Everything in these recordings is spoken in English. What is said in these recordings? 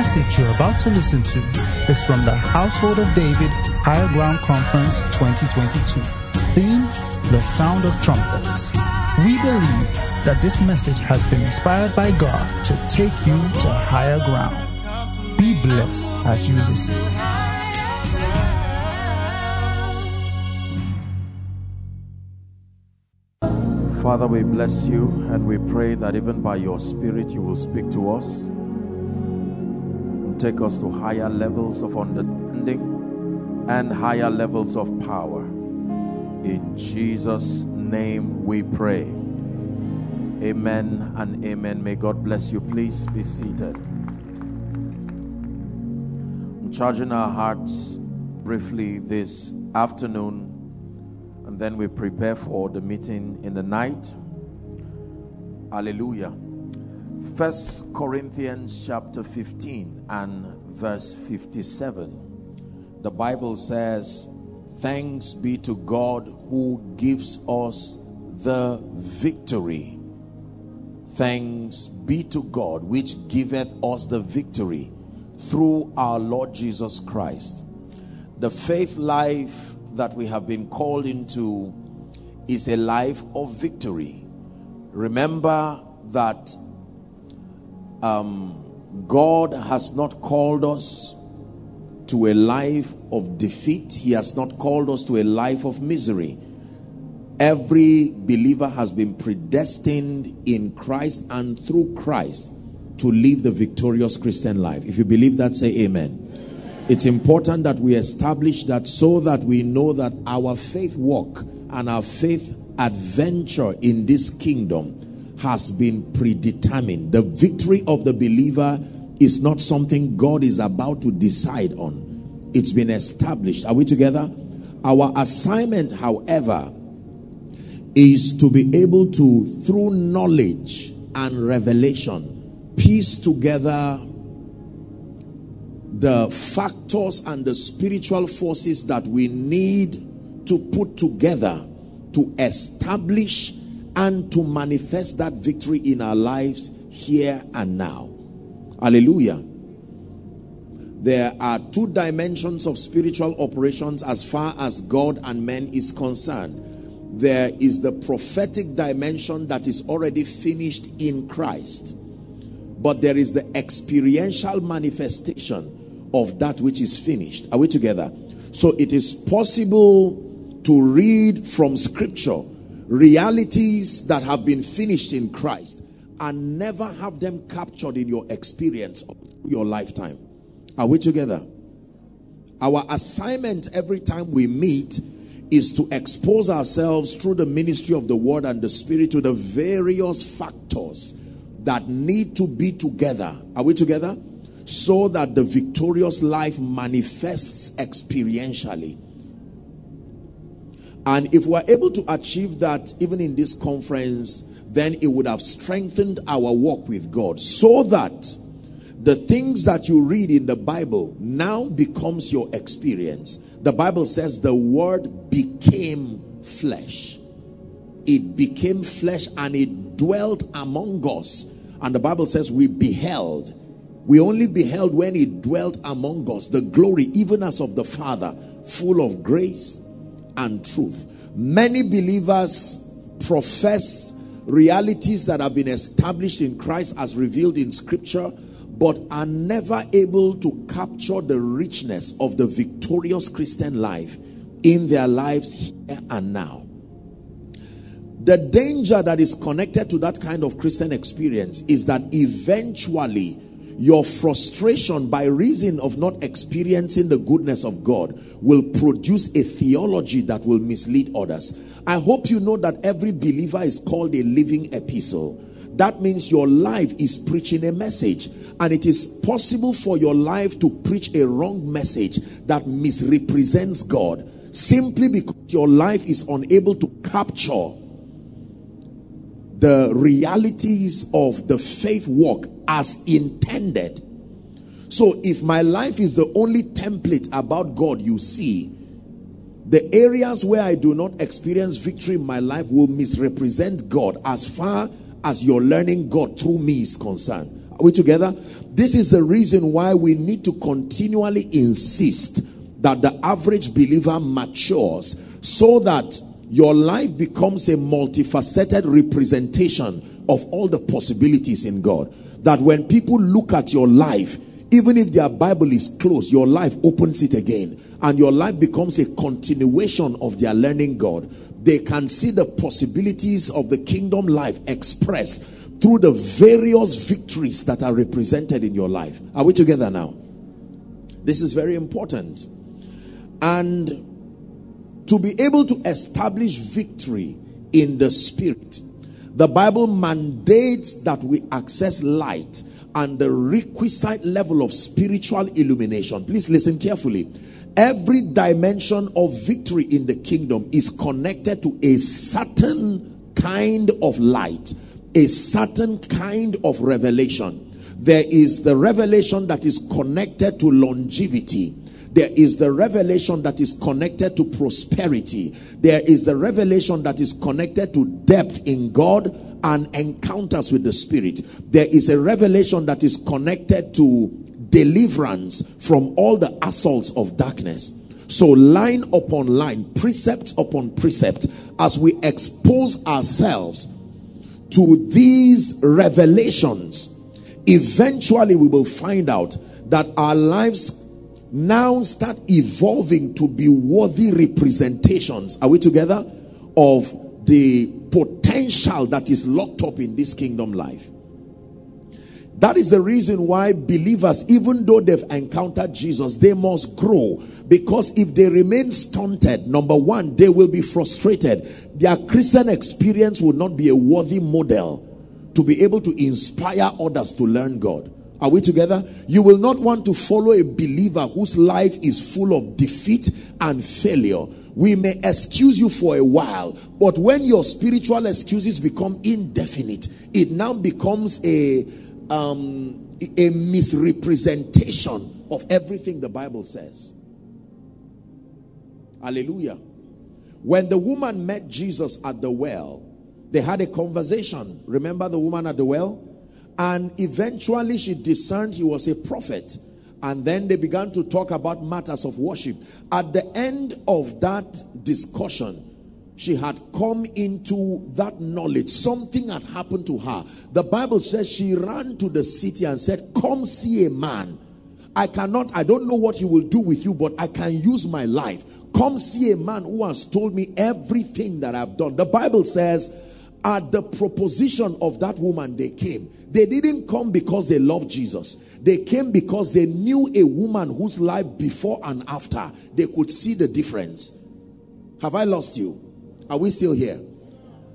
message you're about to listen to is from the Household of David Higher Ground Conference 2022. Theme The Sound of Trumpets. We believe that this message has been inspired by God to take you to higher ground. Be blessed as you listen. Father, we bless you and we pray that even by your Spirit you will speak to us take us to higher levels of understanding and higher levels of power. In Jesus' name we pray. Amen and amen. May God bless you. Please be seated. I'm charging our hearts briefly this afternoon and then we prepare for the meeting in the night. Hallelujah. First Corinthians chapter 15 and verse 57. The Bible says, Thanks be to God who gives us the victory. Thanks be to God which giveth us the victory through our Lord Jesus Christ. The faith life that we have been called into is a life of victory. Remember that um, God has not called us to a life of defeat, He has not called us to a life of misery. Every believer has been predestined in Christ and through Christ to live the victorious Christian life. If you believe that, say amen. It's important that we establish that so that we know that our faith walk and our faith adventure in this kingdom has been predetermined. The victory of the believer is not something God is about to decide on. It's been established. Are we together? Our assignment, however, is to be able to, through knowledge and revelation, piece together the factors and the spiritual forces that we need to put together to establish and to manifest that victory in our lives here and now. Hallelujah. There are two dimensions of spiritual operations as far as God and men is concerned. There is the prophetic dimension that is already finished in Christ. But there is the experiential manifestation of that which is finished. Are we together? So it is possible to read from scripture realities that have been finished in Christ and never have them captured in your experience of your lifetime. Are we together? Our assignment every time we meet is to expose ourselves through the ministry of the word and the spirit to the various factors that need to be together. Are we together? so that the victorious life manifests experientially. And if we're able to achieve that even in this conference, then it would have strengthened our walk with God so that the things that you read in the Bible now becomes your experience. The Bible says the word became flesh. It became flesh and it dwelt among us. And the Bible says we beheld we only beheld when it dwelt among us the glory, even as of the Father, full of grace and truth. Many believers profess realities that have been established in Christ as revealed in Scripture, but are never able to capture the richness of the victorious Christian life in their lives here and now. The danger that is connected to that kind of Christian experience is that eventually your frustration by reason of not experiencing the goodness of God will produce a theology that will mislead others. I hope you know that every believer is called a living epistle. That means your life is preaching a message, and it is possible for your life to preach a wrong message that misrepresents God simply because your life is unable to capture the realities of the faith walk as intended. So, if my life is the only template about God you see, the areas where I do not experience victory in my life will misrepresent God as far as your learning God through me is concerned. Are we together? This is the reason why we need to continually insist that the average believer matures so that your life becomes a multifaceted representation of all the possibilities in God. That when people look at your life, even if their Bible is closed, your life opens it again. And your life becomes a continuation of their learning God. They can see the possibilities of the kingdom life expressed through the various victories that are represented in your life. Are we together now? This is very important. And to be able to establish victory in the spirit, the Bible mandates that we access light and the requisite level of spiritual illumination. Please listen carefully. Every dimension of victory in the kingdom is connected to a certain kind of light, a certain kind of revelation. There is the revelation that is connected to longevity. There is the revelation that is connected to prosperity. There is the revelation that is connected to depth in God and encounters with the Spirit. There is a revelation that is connected to deliverance from all the assaults of darkness. So, line upon line, precept upon precept, as we expose ourselves to these revelations, eventually we will find out that our lives now start evolving to be worthy representations. Are we together? Of the potential that is locked up in this kingdom life. That is the reason why believers, even though they've encountered Jesus, they must grow. Because if they remain stunted, number one, they will be frustrated. Their Christian experience will not be a worthy model to be able to inspire others to learn God. Are we together? You will not want to follow a believer whose life is full of defeat and failure. We may excuse you for a while, but when your spiritual excuses become indefinite, it now becomes a um, a misrepresentation of everything the Bible says. Hallelujah. When the woman met Jesus at the well, they had a conversation. Remember the woman at the well? And eventually she discerned he was a prophet. And then they began to talk about matters of worship. At the end of that discussion, she had come into that knowledge. Something had happened to her. The Bible says she ran to the city and said, Come see a man. I cannot, I don't know what he will do with you, but I can use my life. Come see a man who has told me everything that I've done. The Bible says, at the proposition of that woman, they came. They didn't come because they loved Jesus. They came because they knew a woman whose life before and after, they could see the difference. Have I lost you? Are we still here?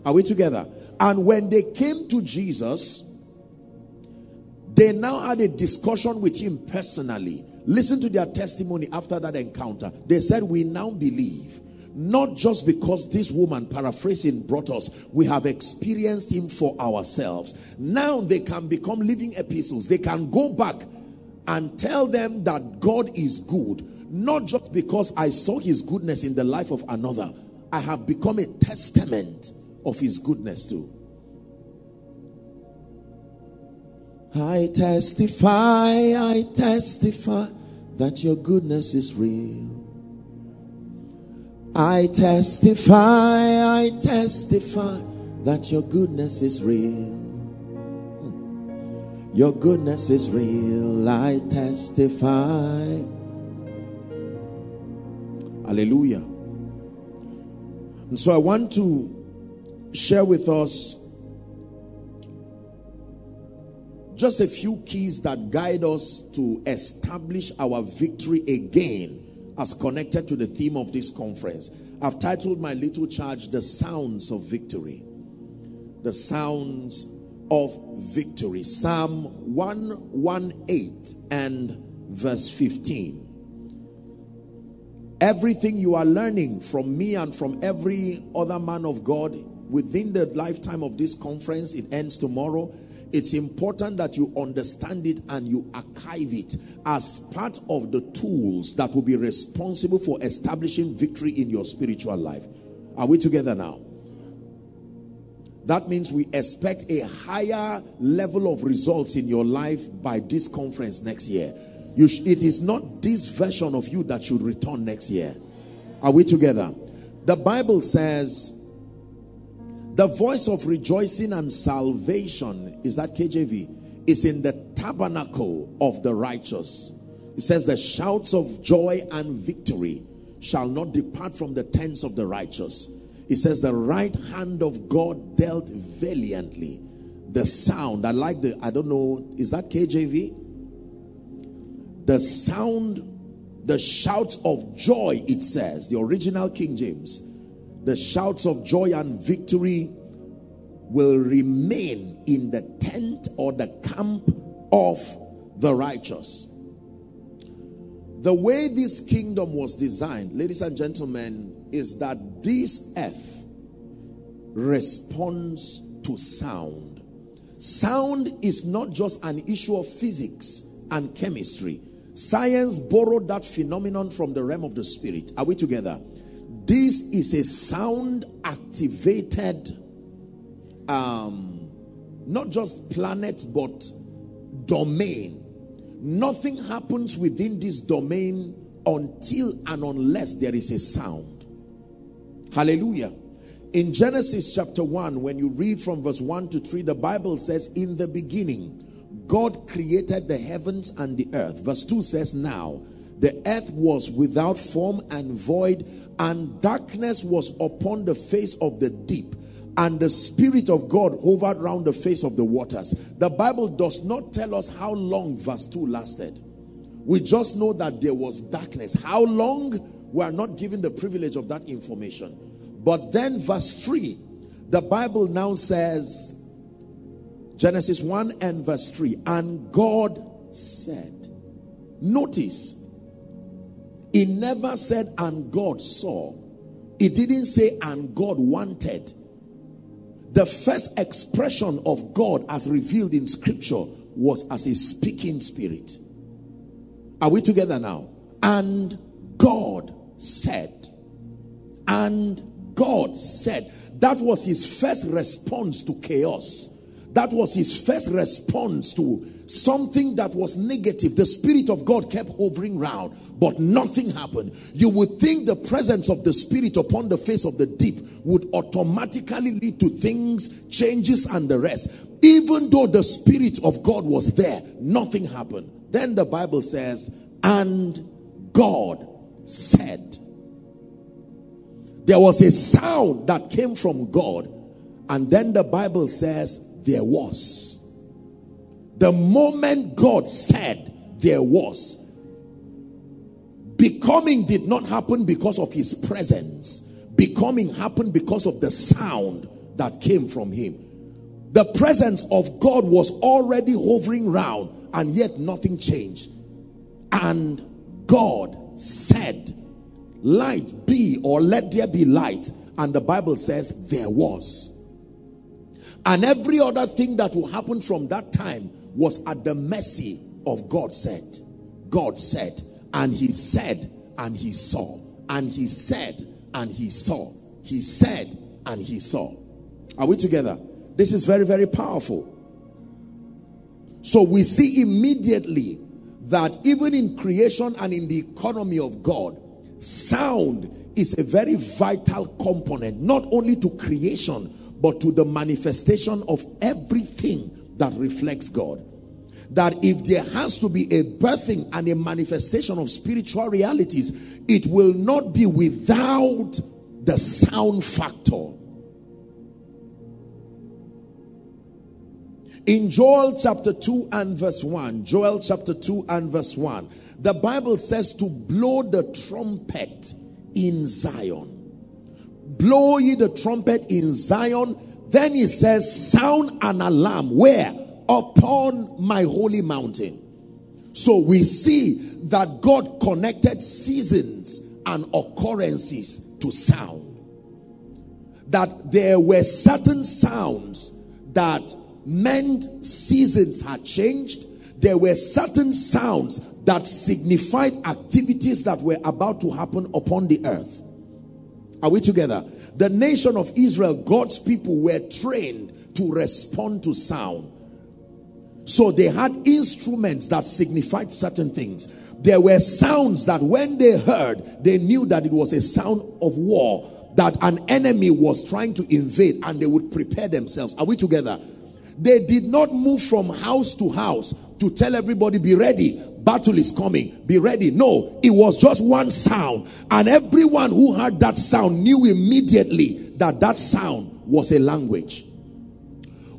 Are we together? And when they came to Jesus, they now had a discussion with him personally. Listen to their testimony after that encounter. They said, We now believe. Not just because this woman, paraphrasing, brought us, we have experienced him for ourselves. Now they can become living epistles. They can go back and tell them that God is good, not just because I saw his goodness in the life of another, I have become a testament of his goodness too. I testify, I testify that your goodness is real. I testify, I testify that your goodness is real. Hmm. Your goodness is real, I testify. Hallelujah. And so I want to share with us just a few keys that guide us to establish our victory again as connected to the theme of this conference. I've titled my little charge The Sounds of Victory. The Sounds of Victory. Psalm 118 and verse 15. Everything you are learning from me and from every other man of God within the lifetime of this conference, it ends tomorrow. It's important that you understand it and you archive it as part of the tools that will be responsible for establishing victory in your spiritual life. Are we together now? That means we expect a higher level of results in your life by this conference next year. Sh- it is not this version of you that should return next year. Are we together? The Bible says, the voice of rejoicing and salvation, is that KJV, is in the tabernacle of the righteous. It says, the shouts of joy and victory shall not depart from the tents of the righteous. It says, the right hand of God dealt valiantly. The sound, I like the, I don't know, is that KJV? The sound, the shouts of joy, it says, the original King James, the shouts of joy and victory will remain in the tent or the camp of the righteous. The way this kingdom was designed, ladies and gentlemen, is that this earth responds to sound. Sound is not just an issue of physics and chemistry. Science borrowed that phenomenon from the realm of the spirit. Are we together? This is a sound activated, um, not just planet, but domain Nothing happens within this domain until and unless there is a sound. Hallelujah. In Genesis chapter 1, when you read from verse 1 to 3, the Bible says, In the beginning, God created the heavens and the earth. Verse 2 says, Now the earth was without form and void, and darkness was upon the face of the deep and the Spirit of God hovered round the face of the waters. The Bible does not tell us how long verse 2 lasted. We just know that there was darkness. How long? We are not given the privilege of that information. But then, verse 3, the Bible now says, Genesis 1 and verse 3, and God said, Notice, it never said, and God saw. It didn't say, and God wanted. The first expression of God as revealed in scripture was as a speaking spirit. Are we together now? And God said, and God said, that was his first response to chaos. That was his first response to something that was negative. The Spirit of God kept hovering around, but nothing happened. You would think the presence of the Spirit upon the face of the deep would automatically lead to things, changes, and the rest. Even though the Spirit of God was there, nothing happened. Then the Bible says, and God said, there was a sound that came from God, and then the Bible says, there was. The moment God said there was, becoming did not happen because of his presence. Becoming happened because of the sound that came from him. The presence of God was already hovering round and yet nothing changed. And God said, light be or let there be light. And the Bible says there was. And every other thing that will happen from that time was at the mercy of God said. God said, and he said, and he saw, and he said, and he saw, he said, and he saw. Are we together? This is very, very powerful. So we see immediately that even in creation and in the economy of God, sound is a very vital component, not only to creation, but to the manifestation of everything that reflects God. That if there has to be a birthing and a manifestation of spiritual realities, it will not be without the sound factor. In Joel chapter 2 and verse 1, Joel chapter 2 and verse 1, the Bible says to blow the trumpet in Zion blow ye the trumpet in Zion. Then he says, sound an alarm. Where? Upon my holy mountain. So we see that God connected seasons and occurrences to sound. That there were certain sounds that meant seasons had changed. There were certain sounds that signified activities that were about to happen upon the earth. Are we together? The nation of Israel, God's people were trained to respond to sound. So they had instruments that signified certain things. There were sounds that when they heard, they knew that it was a sound of war, that an enemy was trying to invade, and they would prepare themselves. Are we together? They did not move from house to house to tell everybody, be ready, battle is coming, be ready. No, it was just one sound. And everyone who heard that sound knew immediately that that sound was a language.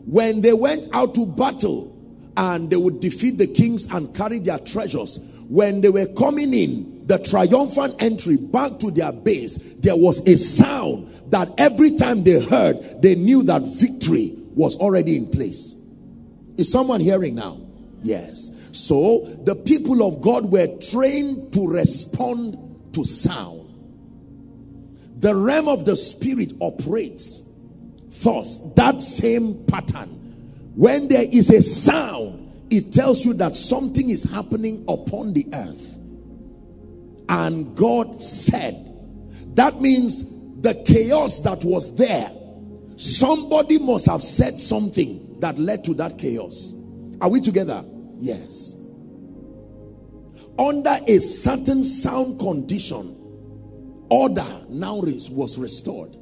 When they went out to battle and they would defeat the kings and carry their treasures, when they were coming in, the triumphant entry back to their base, there was a sound that every time they heard, they knew that victory was already in place. Is someone hearing now? Yes. So the people of God were trained to respond to sound. The realm of the spirit operates thus that same pattern. When there is a sound, it tells you that something is happening upon the earth. And God said, that means the chaos that was there Somebody must have said something that led to that chaos. Are we together? Yes. Under a certain sound condition, order now was restored.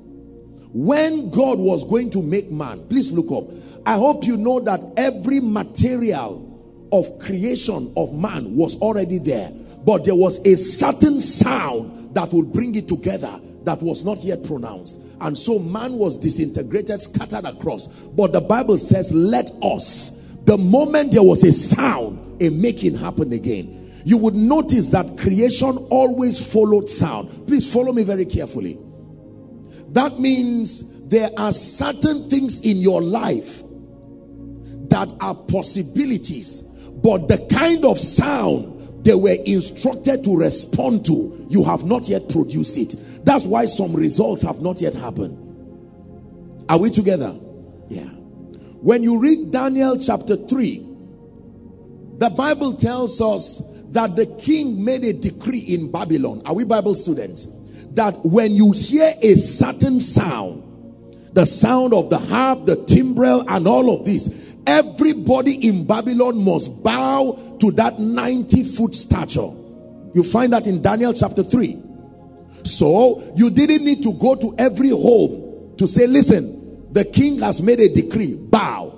When God was going to make man, please look up. I hope you know that every material of creation of man was already there, but there was a certain sound that would bring it together that was not yet pronounced. And so man was disintegrated, scattered across. But the Bible says, let us. The moment there was a sound, a making happened again. You would notice that creation always followed sound. Please follow me very carefully. That means there are certain things in your life that are possibilities, but the kind of sound they were instructed to respond to, you have not yet produced it. That's why some results have not yet happened. Are we together? Yeah. When you read Daniel chapter 3, the Bible tells us that the king made a decree in Babylon. Are we Bible students? That when you hear a certain sound, the sound of the harp, the timbrel, and all of this, everybody in Babylon must bow to that 90 foot stature. You find that in Daniel chapter 3. So you didn't need to go to every home to say, listen, the king has made a decree, bow.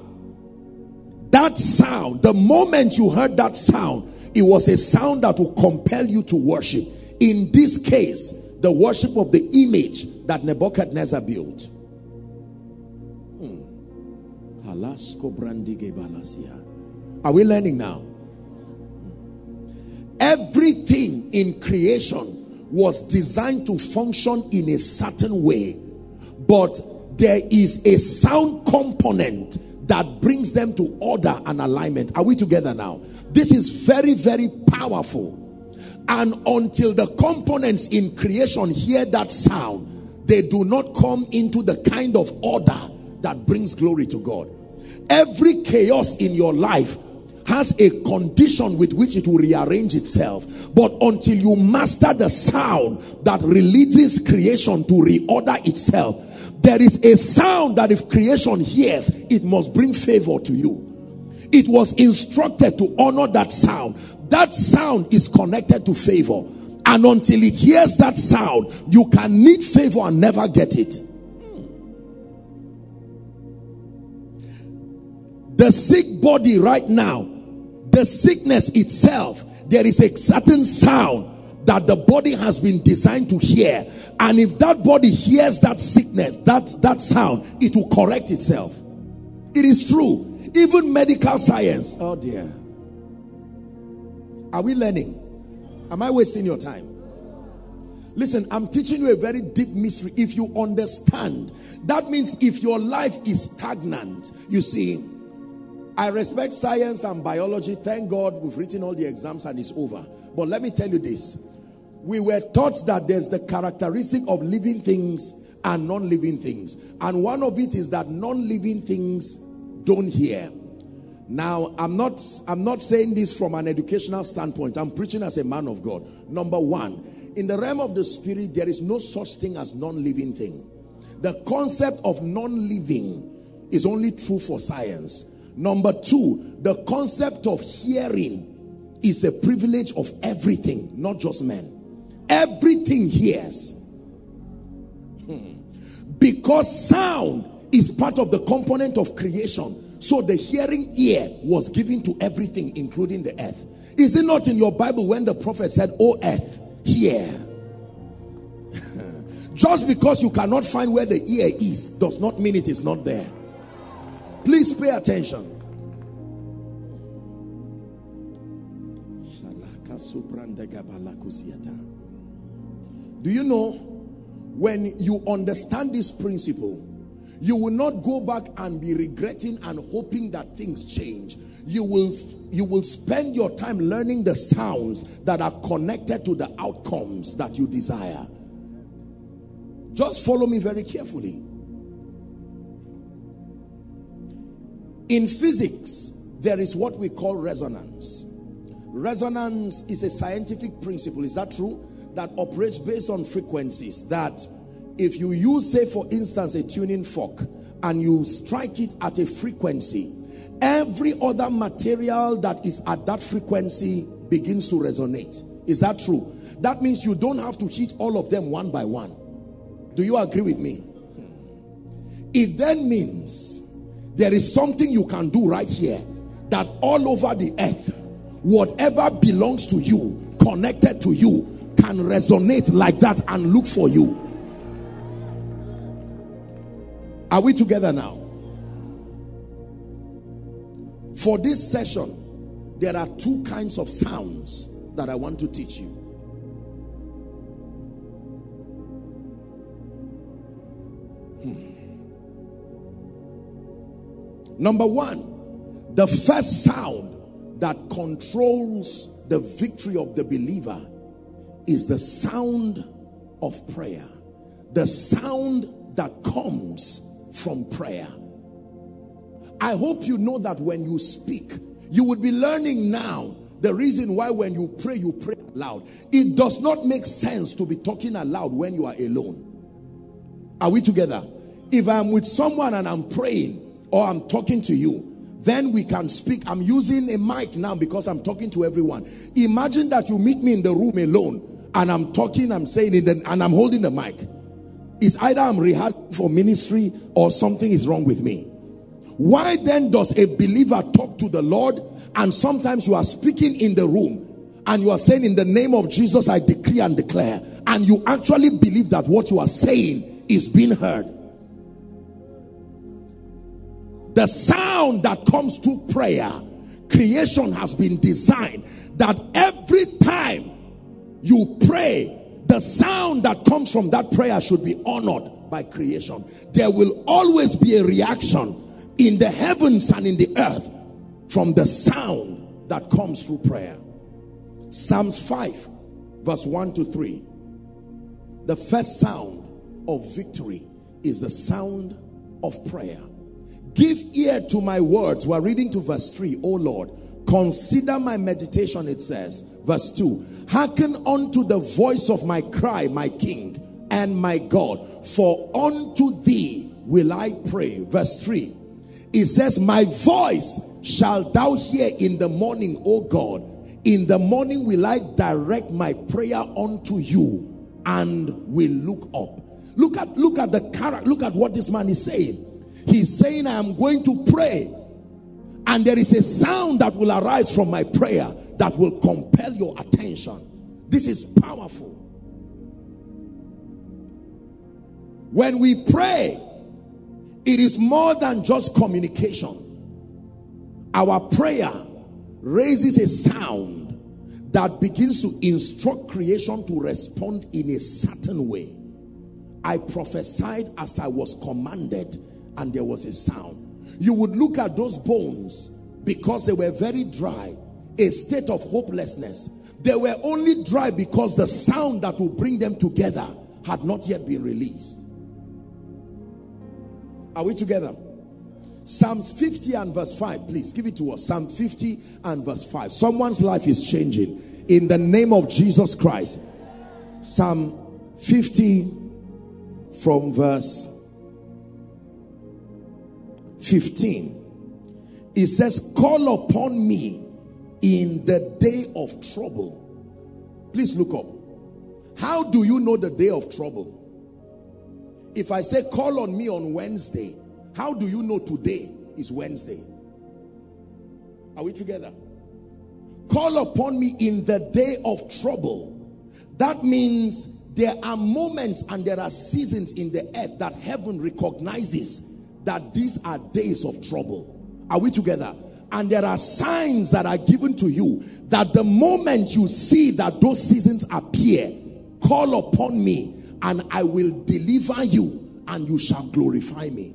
That sound, the moment you heard that sound, it was a sound that will compel you to worship. In this case, the worship of the image that Nebuchadnezzar built. Hmm. Are we learning now? Everything in creation was designed to function in a certain way, but there is a sound component that brings them to order and alignment. Are we together now? This is very, very powerful. And until the components in creation hear that sound, they do not come into the kind of order that brings glory to God. Every chaos in your life has a condition with which it will rearrange itself. But until you master the sound that releases creation to reorder itself, there is a sound that if creation hears, it must bring favor to you. It was instructed to honor that sound. That sound is connected to favor. And until it hears that sound, you can need favor and never get it. The sick body right now the sickness itself, there is a certain sound that the body has been designed to hear. And if that body hears that sickness, that, that sound, it will correct itself. It is true. Even medical science. Oh dear. Are we learning? Am I wasting your time? Listen, I'm teaching you a very deep mystery. If you understand, that means if your life is stagnant, you see, I respect science and biology. Thank God we've written all the exams and it's over. But let me tell you this. We were taught that there's the characteristic of living things and non-living things. And one of it is that non-living things don't hear. Now, I'm not, I'm not saying this from an educational standpoint. I'm preaching as a man of God. Number one, in the realm of the spirit, there is no such thing as non-living thing. the concept of non-living is only true for science. Number two, the concept of hearing is a privilege of everything, not just men. Everything hears. Hmm. Because sound is part of the component of creation. So the hearing ear was given to everything, including the earth. Is it not in your Bible when the prophet said, Oh earth, hear? Just because you cannot find where the ear is does not mean it is not there. Please pay attention. Do you know when you understand this principle, you will not go back and be regretting and hoping that things change. You will, you will spend your time learning the sounds that are connected to the outcomes that you desire. Just follow me very carefully. In physics, there is what we call resonance. Resonance is a scientific principle, is that true? That operates based on frequencies. That if you use, say, for instance, a tuning fork and you strike it at a frequency, every other material that is at that frequency begins to resonate. Is that true? That means you don't have to hit all of them one by one. Do you agree with me? Hmm. It then means there is something you can do right here that all over the earth, whatever belongs to you, connected to you, can resonate like that and look for you. Are we together now? For this session, there are two kinds of sounds that I want to teach you. Number one, the first sound that controls the victory of the believer is the sound of prayer. The sound that comes from prayer. I hope you know that when you speak, you would be learning now the reason why when you pray, you pray aloud. It does not make sense to be talking aloud when you are alone. Are we together? If I'm with someone and I'm praying, or I'm talking to you, then we can speak. I'm using a mic now because I'm talking to everyone. Imagine that you meet me in the room alone and I'm talking, I'm saying it, and I'm holding the mic. It's either I'm rehearsing for ministry or something is wrong with me. Why then does a believer talk to the Lord and sometimes you are speaking in the room and you are saying in the name of Jesus I decree and declare and you actually believe that what you are saying is being heard the sound that comes to prayer, creation has been designed that every time you pray, the sound that comes from that prayer should be honored by creation. There will always be a reaction in the heavens and in the earth from the sound that comes through prayer. Psalms 5, verse 1 to 3. The first sound of victory is the sound of prayer. Give ear to my words. We're reading to verse 3. Oh Lord, consider my meditation, it says. Verse 2. Hearken unto the voice of my cry, my King and my God. For unto thee will I pray. Verse 3. It says, My voice shall thou hear in the morning, O God. In the morning will I direct my prayer unto you and will look up. Look at look at the character, look at what this man is saying. He's saying, I am going to pray. And there is a sound that will arise from my prayer that will compel your attention. This is powerful. When we pray, it is more than just communication. Our prayer raises a sound that begins to instruct creation to respond in a certain way. I prophesied as I was commanded and there was a sound. You would look at those bones because they were very dry, a state of hopelessness. They were only dry because the sound that would bring them together had not yet been released. Are we together? Psalms 50 and verse 5, please give it to us. Psalm 50 and verse 5. Someone's life is changing in the name of Jesus Christ. Psalm 50 from verse 15. It says, Call upon me in the day of trouble. Please look up. How do you know the day of trouble? If I say, Call on me on Wednesday, how do you know today is Wednesday? Are we together? Call upon me in the day of trouble. That means there are moments and there are seasons in the earth that heaven recognizes that these are days of trouble. Are we together? And there are signs that are given to you that the moment you see that those seasons appear, call upon me and I will deliver you and you shall glorify me.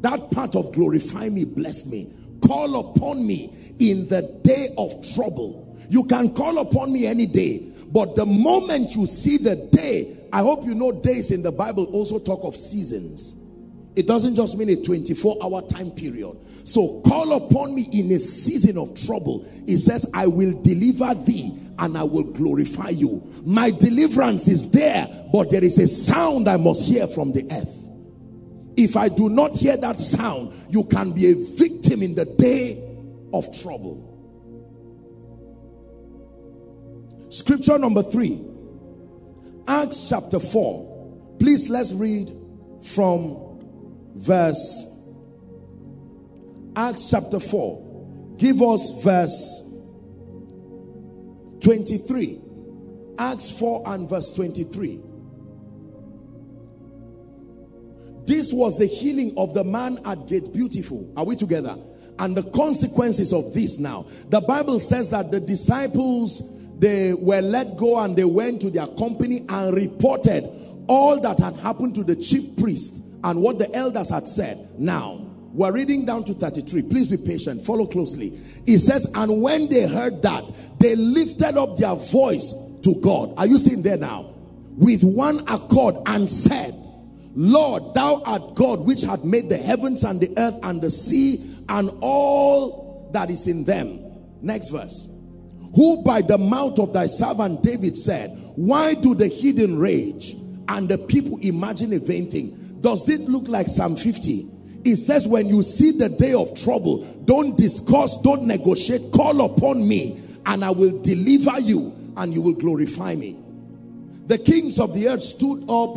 That part of glorify me, bless me. Call upon me in the day of trouble. You can call upon me any day, but the moment you see the day, I hope you know days in the Bible also talk of seasons. It doesn't just mean a 24 hour time period. So call upon me in a season of trouble. It says, I will deliver thee and I will glorify you. My deliverance is there, but there is a sound I must hear from the earth. If I do not hear that sound, you can be a victim in the day of trouble. Scripture number three, Acts chapter 4. Please let's read from verse Acts chapter 4. Give us verse 23. Acts 4 and verse 23. This was the healing of the man at Gate Beautiful. Are we together? And the consequences of this now. The Bible says that the disciples they were let go and they went to their company and reported all that had happened to the chief priest and what the elders had said. Now, we're reading down to 33. Please be patient. Follow closely. It says, And when they heard that, they lifted up their voice to God. Are you seeing there now? With one accord and said, Lord, thou art God which had made the heavens and the earth and the sea and all that is in them. Next verse. Who by the mouth of thy servant David said, Why do the heathen rage and the people imagine a vain thing? Does it look like Psalm 50? It says, When you see the day of trouble, don't discuss, don't negotiate, call upon me, and I will deliver you, and you will glorify me. The kings of the earth stood up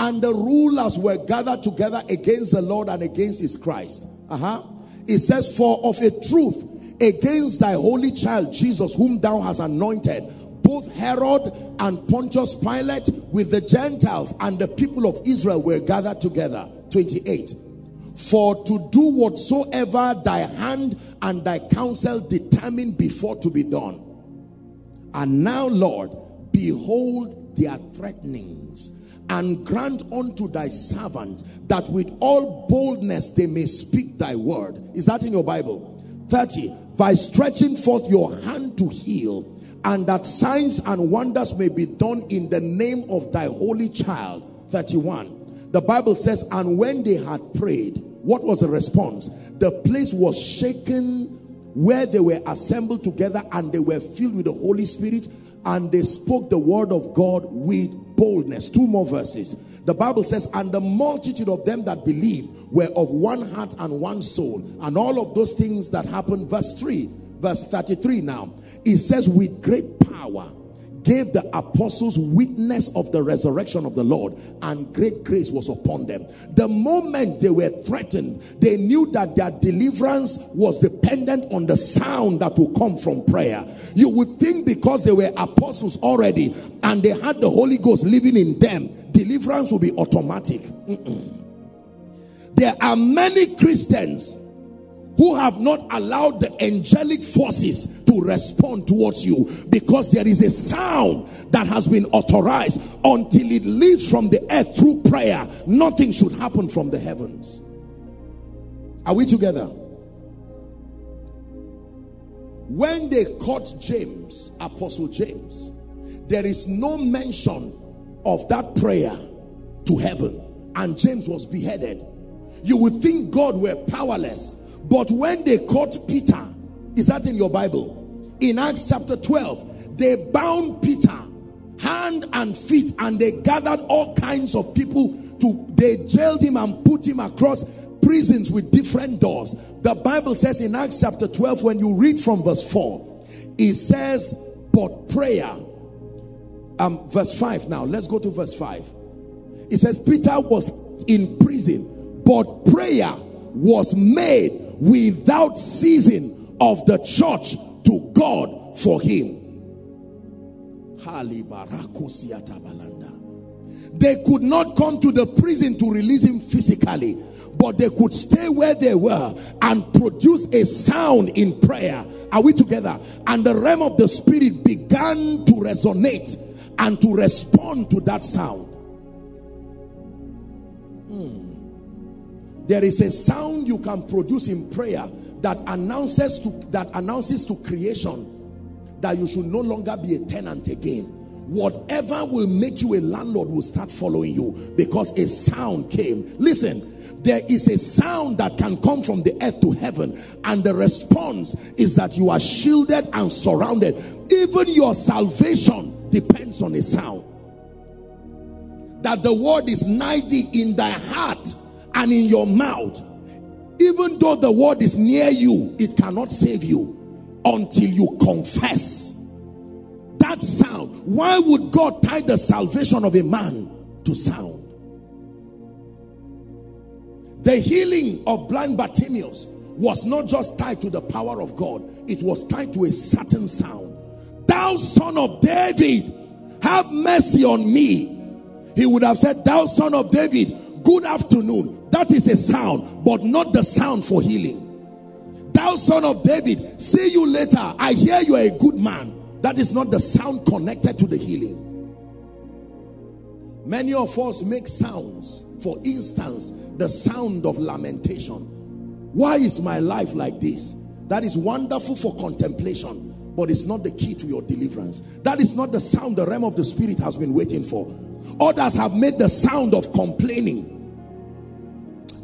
and the rulers were gathered together against the Lord and against his Christ. Uh-huh. It says, For of a truth, against thy holy child Jesus, whom thou hast anointed, both Herod and Pontius Pilate with the Gentiles and the people of Israel were gathered together. 28. For to do whatsoever thy hand and thy counsel determined before to be done. And now, Lord, behold their threatenings and grant unto thy servant that with all boldness they may speak thy word. Is that in your Bible? 30. By stretching forth your hand to heal, and that signs and wonders may be done in the name of thy holy child. 31. The Bible says, And when they had prayed, what was the response? The place was shaken where they were assembled together and they were filled with the Holy Spirit and they spoke the word of God with boldness. Two more verses. The Bible says, and the multitude of them that believed were of one heart and one soul. And all of those things that happened, verse 3, verse 33 now, it says, with great power gave the apostles witness of the resurrection of the Lord, and great grace was upon them. The moment they were threatened, they knew that their deliverance was dependent on the sound that will come from prayer. You would think because they were apostles already and they had the Holy Ghost living in them, deliverance will be automatic. Mm -mm. There are many Christians who have not allowed the angelic forces to respond towards you. Because there is a sound that has been authorized until it leaves from the earth through prayer. Nothing should happen from the heavens. Are we together? When they caught James apostle James there is no mention of that prayer to heaven. And James was beheaded. You would think God were powerless but when they caught Peter, is that in your Bible? In Acts chapter 12, they bound Peter hand and feet and they gathered all kinds of people to they jailed him and put him across prisons with different doors. The Bible says in Acts chapter 12, when you read from verse 4, it says, But prayer. Um, verse 5 now. Let's go to verse 5. It says, Peter was in prison, but prayer was made without ceasing of the church to God for him. They could not come to the prison to release him physically, but they could stay where they were and produce a sound in prayer. Are we together? And the realm of the spirit began to resonate and to respond to that sound. Hmm. There is a sound you can produce in prayer that announces to that announces to creation that you should no longer be a tenant again whatever will make you a landlord will start following you because a sound came. Listen, there is a sound that can come from the earth to heaven, and the response is that you are shielded and surrounded. Even your salvation depends on a sound. That the word is nigh thee in thy heart and in your mouth. Even though the word is near you, it cannot save you until you confess that sound. Why would God tie the salvation of a man to sound? The healing of blind Bartimaeus was not just tied to the power of God, it was tied to a certain sound. Thou son of David, have mercy on me. He would have said, Thou son of David, good afternoon. That is a sound, but not the sound for healing. Thou son of David, see you later. I hear you are a good man. That is not the sound connected to the healing. Many of us make sounds. For instance, the sound of lamentation. Why is my life like this? That is wonderful for contemplation, but it's not the key to your deliverance. That is not the sound the realm of the spirit has been waiting for. Others have made the sound of complaining.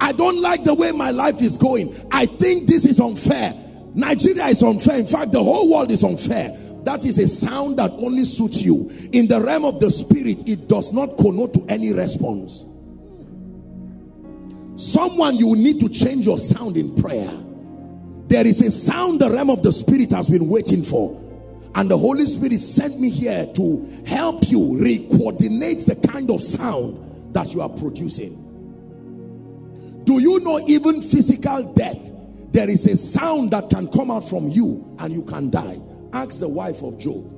I don't like the way my life is going. I think this is unfair. Nigeria is unfair. In fact, the whole world is unfair. That is a sound that only suits you. In the realm of the spirit, it does not connote to any response. Someone you need to change your sound in prayer. There is a sound the realm of the spirit has been waiting for. And the Holy Spirit sent me here to help you re-coordinate the kind of sound that you are producing. Do you know even physical death? There is a sound that can come out from you and you can die. Ask the wife of Job.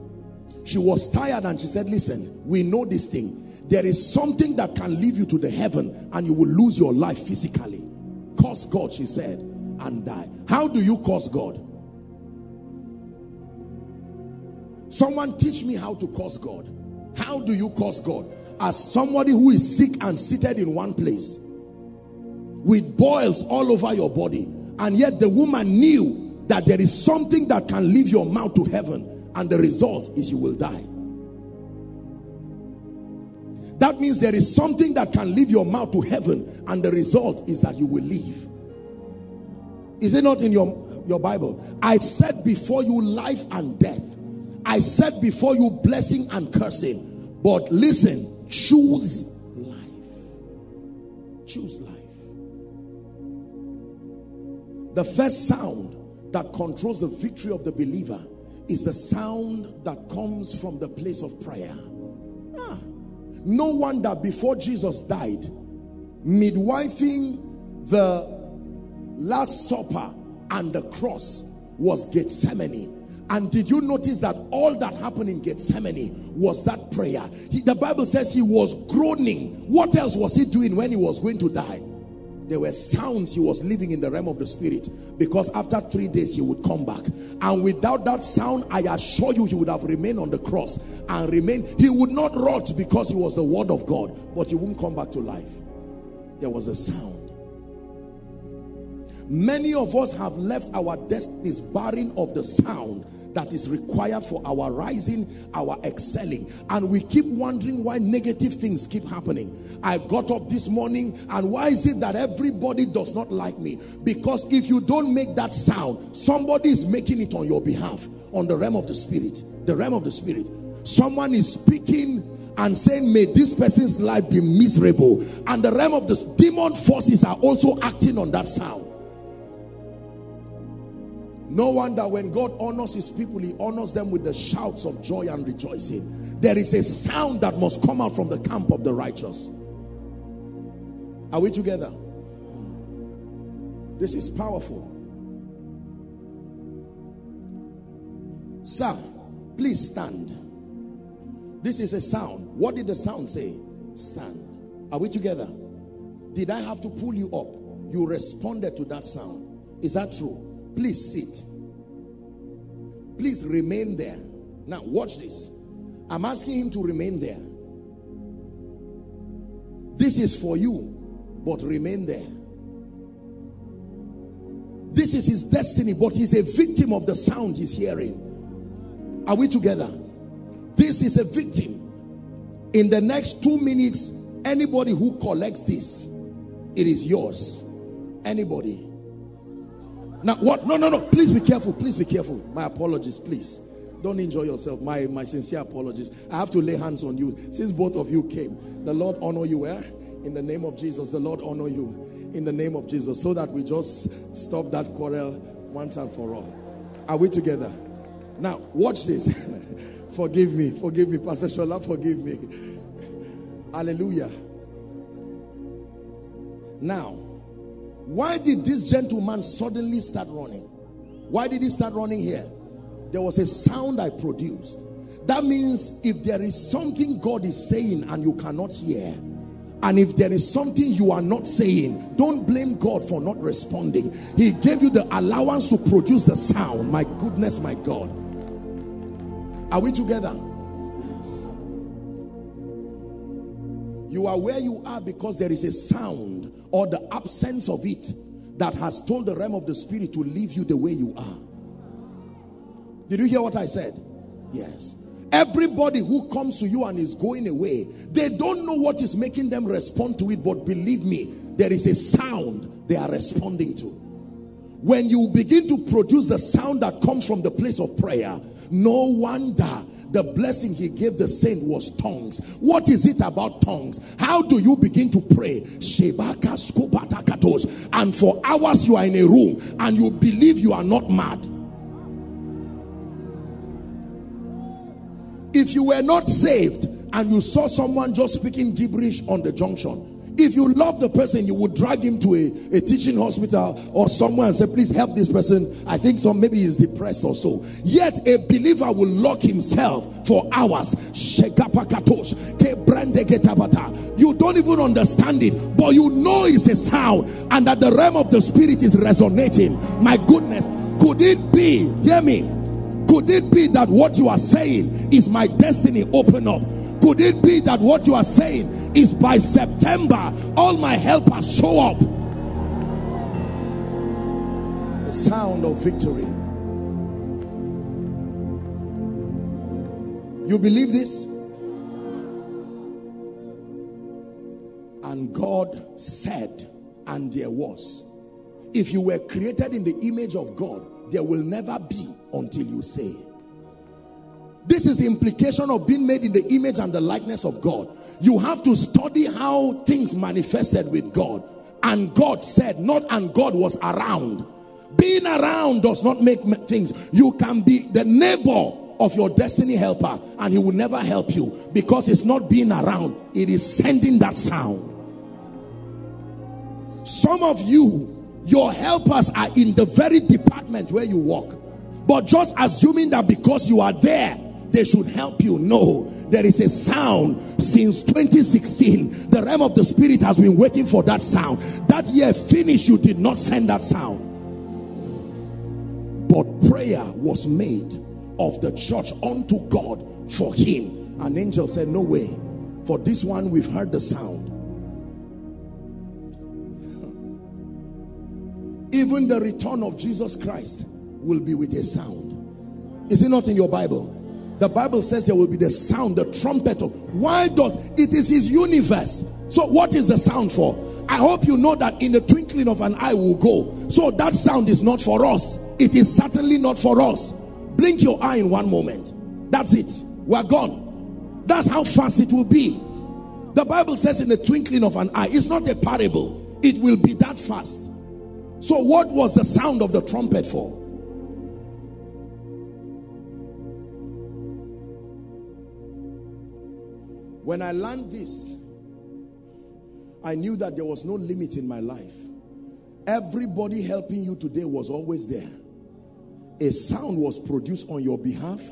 She was tired and she said, listen, we know this thing. There is something that can leave you to the heaven and you will lose your life physically. Curse God, she said, and die. How do you curse God? Someone teach me how to curse God. How do you curse God? As somebody who is sick and seated in one place with boils all over your body and yet the woman knew that there is something that can leave your mouth to heaven and the result is you will die. That means there is something that can leave your mouth to heaven and the result is that you will leave. Is it not in your, your Bible? I said before you life and death. I said before you blessing and cursing. But listen, choose life. Choose life. The first sound that controls the victory of the believer is the sound that comes from the place of prayer. Ah. No wonder before Jesus died, midwifing the Last Supper and the cross was Gethsemane. And did you notice that all that happened in Gethsemane was that prayer? He, the Bible says he was groaning. What else was he doing when he was going to die? There were sounds he was living in the realm of the spirit because after three days he would come back. And without that sound i assure you he would have remained on the cross and remain. He would not rot because he was the word of god but he wouldn't come back to life. There was a sound. Many of us have left our destinies barren of the sound that is required for our rising, our excelling. And we keep wondering why negative things keep happening. I got up this morning and why is it that everybody does not like me? Because if you don't make that sound, somebody is making it on your behalf on the realm of the spirit. The realm of the spirit. Someone is speaking and saying, May this person's life be miserable. And the realm of the demon forces are also acting on that sound. No wonder when God honors his people, he honors them with the shouts of joy and rejoicing. There is a sound that must come out from the camp of the righteous. Are we together? This is powerful. Sir, please stand. This is a sound. What did the sound say? Stand. Are we together? Did I have to pull you up? You responded to that sound. Is that true? Please sit. Please remain there. Now, watch this. I'm asking him to remain there. This is for you, but remain there. This is his destiny, but he's a victim of the sound he's hearing. Are we together? This is a victim. In the next two minutes, anybody who collects this, it is yours. Anybody. Now, what? No, no, no. Please be careful. Please be careful. My apologies, please. Don't enjoy yourself. My, my sincere apologies. I have to lay hands on you since both of you came. The Lord honor you. Eh? In the name of Jesus, the Lord honor you. In the name of Jesus, so that we just stop that quarrel once and for all. Are we together? Now, watch this. Forgive me. Forgive me. Pastor Shola, forgive me. Hallelujah. Now, why did this gentleman suddenly start running? Why did he start running here? There was a sound I produced. That means if there is something God is saying and you cannot hear, and if there is something you are not saying, don't blame God for not responding. He gave you the allowance to produce the sound. My goodness, my God. Are we together? You are where you are because there is a sound or the absence of it that has told the realm of the spirit to leave you the way you are. Did you hear what I said? Yes. Everybody who comes to you and is going away, they don't know what is making them respond to it, but believe me, there is a sound they are responding to. When you begin to produce the sound that comes from the place of prayer, no wonder the blessing he gave the saint was tongues. What is it about tongues? How do you begin to pray? And for hours you are in a room and you believe you are not mad. If you were not saved and you saw someone just speaking gibberish on the junction, if you love the person, you would drag him to a, a teaching hospital or somewhere and say, please help this person. I think so, maybe he's depressed or so. Yet a believer will lock himself for hours. You don't even understand it, but you know it's a sound and that the realm of the spirit is resonating. My goodness, could it be, hear me, could it be that what you are saying is my destiny open up? Could it be that what you are saying is by September, all my helpers show up? The sound of victory. You believe this? And God said, and there was. If you were created in the image of God, there will never be until you say. This is the implication of being made in the image and the likeness of God. You have to study how things manifested with God. And God said, not and God was around. Being around does not make things. You can be the neighbor of your destiny helper and he will never help you because it's not being around. It is sending that sound. Some of you, your helpers are in the very department where you work. But just assuming that because you are there, they should help you. know there is a sound since 2016. The realm of the spirit has been waiting for that sound. That year finished, you did not send that sound. But prayer was made of the church unto God for him. An angel said, No way. For this one, we've heard the sound. Even the return of Jesus Christ will be with a sound. Is it not in your Bible? The Bible says there will be the sound, the trumpet of why does it is his universe. So what is the sound for? I hope you know that in the twinkling of an eye will go. So that sound is not for us. It is certainly not for us. Blink your eye in one moment. That's it. We're gone. That's how fast it will be. The Bible says in the twinkling of an eye, it's not a parable, it will be that fast. So, what was the sound of the trumpet for? When I learned this, I knew that there was no limit in my life. Everybody helping you today was always there. A sound was produced on your behalf,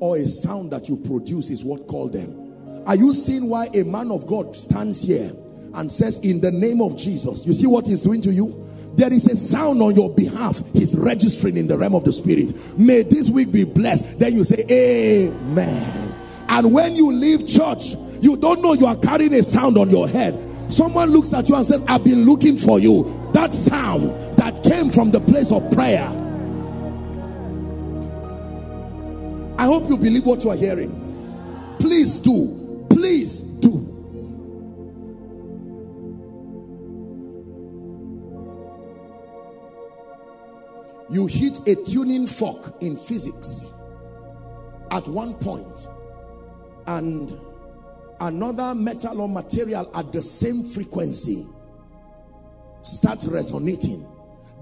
or a sound that you produce is what called them. Are you seeing why a man of God stands here and says, In the name of Jesus? You see what he's doing to you? There is a sound on your behalf, he's registering in the realm of the spirit. May this week be blessed. Then you say, Amen. And when you leave church, you don't know you are carrying a sound on your head. Someone looks at you and says, I've been looking for you. That sound that came from the place of prayer. I hope you believe what you are hearing. Please do. Please do. You hit a tuning fork in physics at one point and another metal or material at the same frequency starts resonating.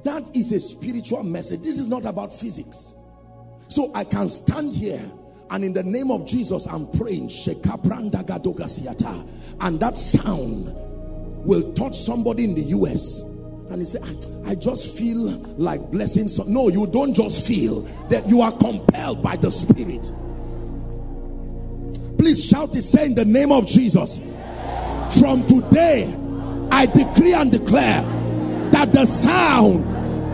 That is a spiritual message. This is not about physics. So I can stand here and in the name of Jesus, I'm praying. And that sound will touch somebody in the US. And he said, I, I just feel like blessing. So no, you don't just feel that you are compelled by the Spirit. Please shout it, say in the name of Jesus. From today, I decree and declare that the sound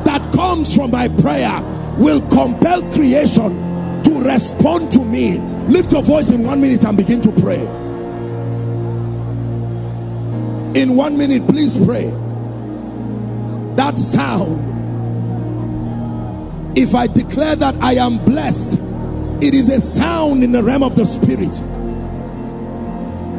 that comes from my prayer will compel creation to respond to me. Lift your voice in one minute and begin to pray. In one minute, please pray. That sound, if I declare that I am blessed, it is a sound in the realm of the spirit.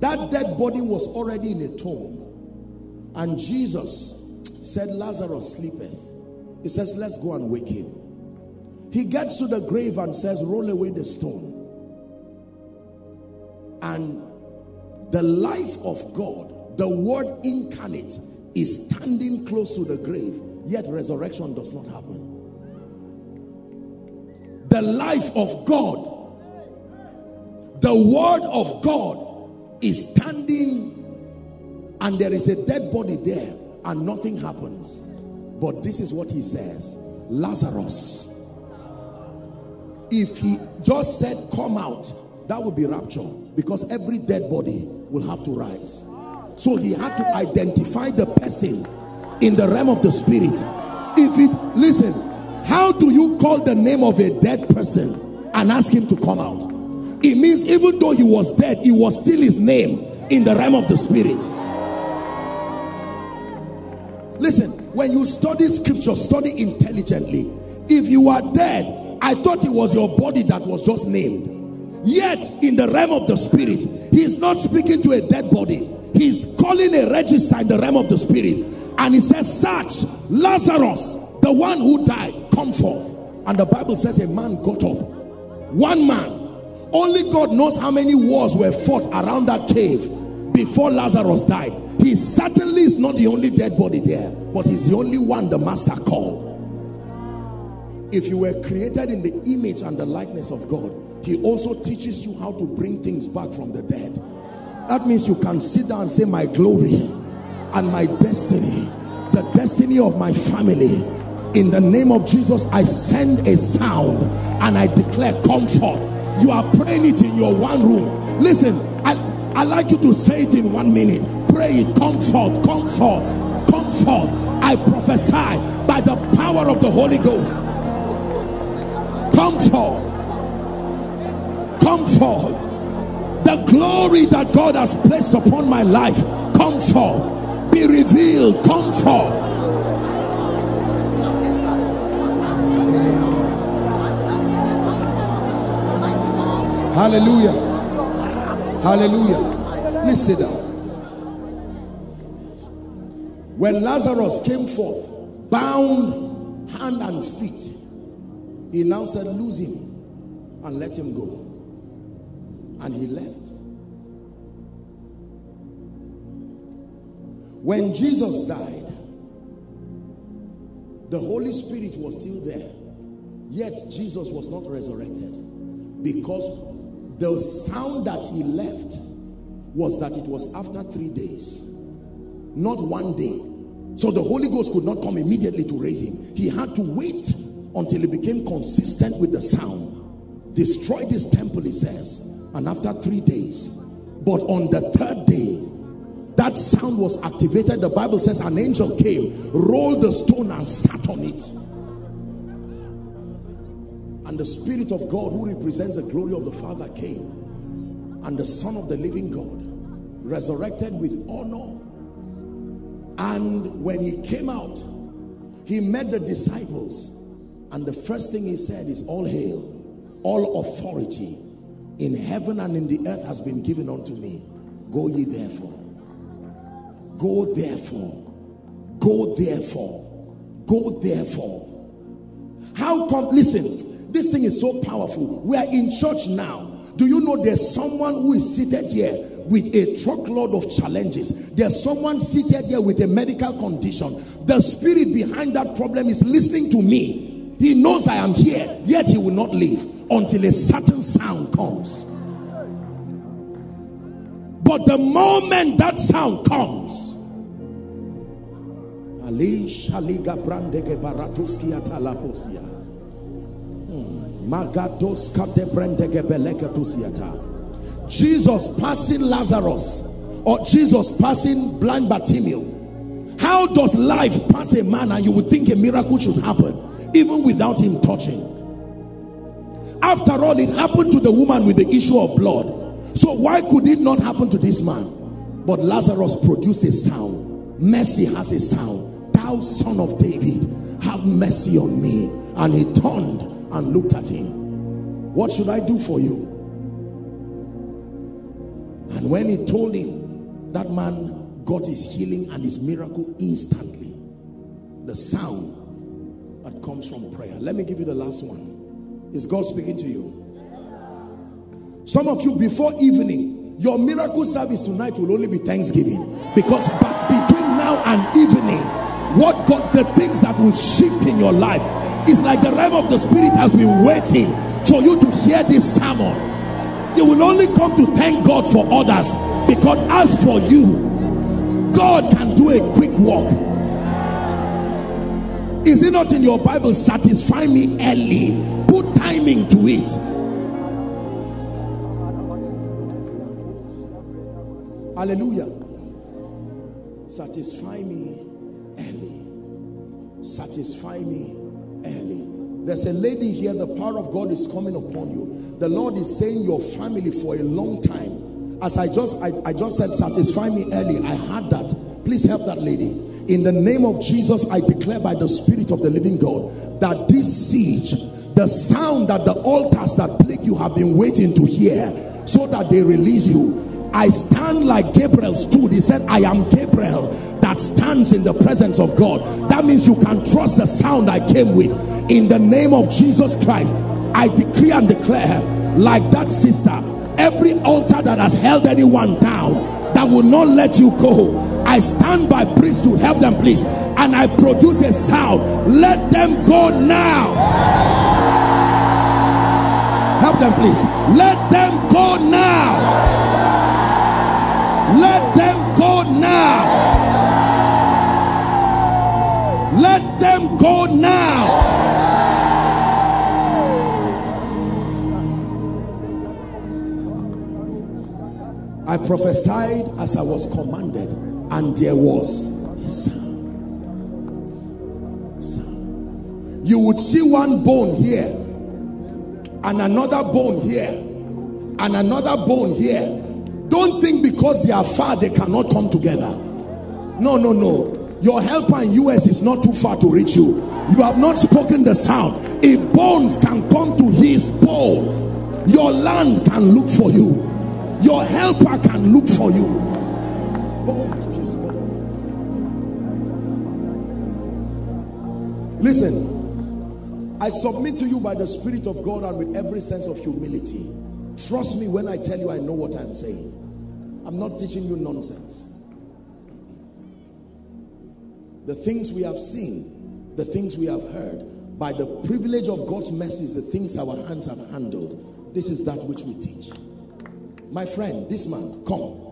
that dead body was already in a tomb. And Jesus said, Lazarus sleepeth. He says, Let's go and wake him. He gets to the grave and says, Roll away the stone. And the life of God, the word incarnate, is standing close to the grave, yet resurrection does not happen. The life of God, the word of God is standing, and there is a dead body there, and nothing happens. But this is what he says Lazarus if he just said, Come out, that would be rapture because every dead body will have to rise. So he had to identify the person in the realm of the spirit. If it, listen, how do you call the name of a dead person and ask him to come out? It means even though he was dead, it was still his name in the realm of the spirit. Listen, when you study scripture, study intelligently. If you are dead I thought it was your body that was just named. Yet, in the realm of the spirit, he's not speaking to a dead body. He's calling a register in the realm of the spirit. And he says, Search Lazarus, the one who died, come forth. And the Bible says a man got up. One man. Only God knows how many wars were fought around that cave before Lazarus died. He certainly is not the only dead body there, but he's the only one the master called. If you were created in the image and the likeness of God, he also teaches you how to bring things back from the dead. That means you can sit down and say, My glory and my destiny, the destiny of my family. In the name of Jesus, I send a sound and I declare comfort. You are praying it in your one room. Listen, I, I like you to say it in one minute. Pray it, comfort, comfort, comfort. I prophesy by the power of the Holy Ghost Come come forth. The glory that God has placed upon my life, come forth. Be revealed, come forth. Hallelujah. Hallelujah. Please sit down. When Lazarus came forth, bound hand and feet, he now said, Lose him and let him go. And he left. When Jesus died, the Holy Spirit was still there. Yet Jesus was not resurrected because the sound that he left was that it was after three days, not one day. So the Holy Ghost could not come immediately to raise him. He had to wait until he became consistent with the sound. Destroy this temple, he says. And after three days, but on the third day, that sound was activated. The Bible says an angel came, rolled the stone, and sat on it. The Spirit of God, who represents the glory of the Father, came. And the Son of the living God, resurrected with honor. And when he came out, he met the disciples and the first thing he said is, All hail, all authority in heaven and in the earth has been given unto me. Go ye therefore. Go therefore. Go therefore. Go therefore. How come? Listen, this thing is so powerful. We are in church now. Do you know there's someone who is seated here with a truckload of challenges? There's someone seated here with a medical condition. The spirit behind that problem is listening to me he knows I am here, yet he will not leave until a certain sound comes. But the moment that sound comes, hmm. Jesus passing Lazarus or Jesus passing blind Bartimaeus. How does life pass a man and you would think a miracle should happen? even without him touching. After all, it happened to the woman with the issue of blood. So why could it not happen to this man? But Lazarus produced a sound. Mercy has a sound. Thou son of David, have mercy on me. And he turned and looked at him. What should I do for you? And when he told him, that man got his healing and his miracle instantly. The sound that comes from prayer. Let me give you the last one. Is God speaking to you? Some of you, before evening, your miracle service tonight will only be Thanksgiving. Because between now and evening, what God, the things that will shift in your life is like the realm of the Spirit has been waiting for you to hear this sermon. You will only come to thank God for others because as for you, God can do a quick walk is it not in your Bible? Satisfy me early. Put timing to it. Hallelujah. Satisfy me early. Satisfy me early. There's a lady here, the power of God is coming upon you. The Lord is saying your family for a long time. As I just I, I just said, satisfy me early. I had that. Please help that lady. In the name of Jesus, I declare by the Spirit of the living God that this siege, the sound that the altars that plague you have been waiting to hear, so that they release you. I stand like Gabriel stood. He said, I am Gabriel that stands in the presence of God. That means you can trust the sound I came with. In the name of Jesus Christ, I decree and declare, like that sister, every altar that has held anyone down, that will not let you go I stand by priesthood. Help them, please. And I produce a sound. Let them go now. Help them, please. Let them go now. Let them go now. Go now. I prophesied as I was commanded and there was. You would see one bone here and another bone here and another bone here. Don't think because they are far they cannot come together. No, no, no. Your helper in US is not too far to reach you. You have not spoken the sound. If bones can come to his pole, your land can look for you. Your helper can look for you. Bone to his pole. Listen, I submit to you by the Spirit of God and with every sense of humility. Trust me when I tell you I know what I'm saying. I'm not teaching you nonsense. The things we have seen, the things we have heard, by the privilege of God's mercies, the things our hands have handled, this is that which we teach. My friend, this man, come.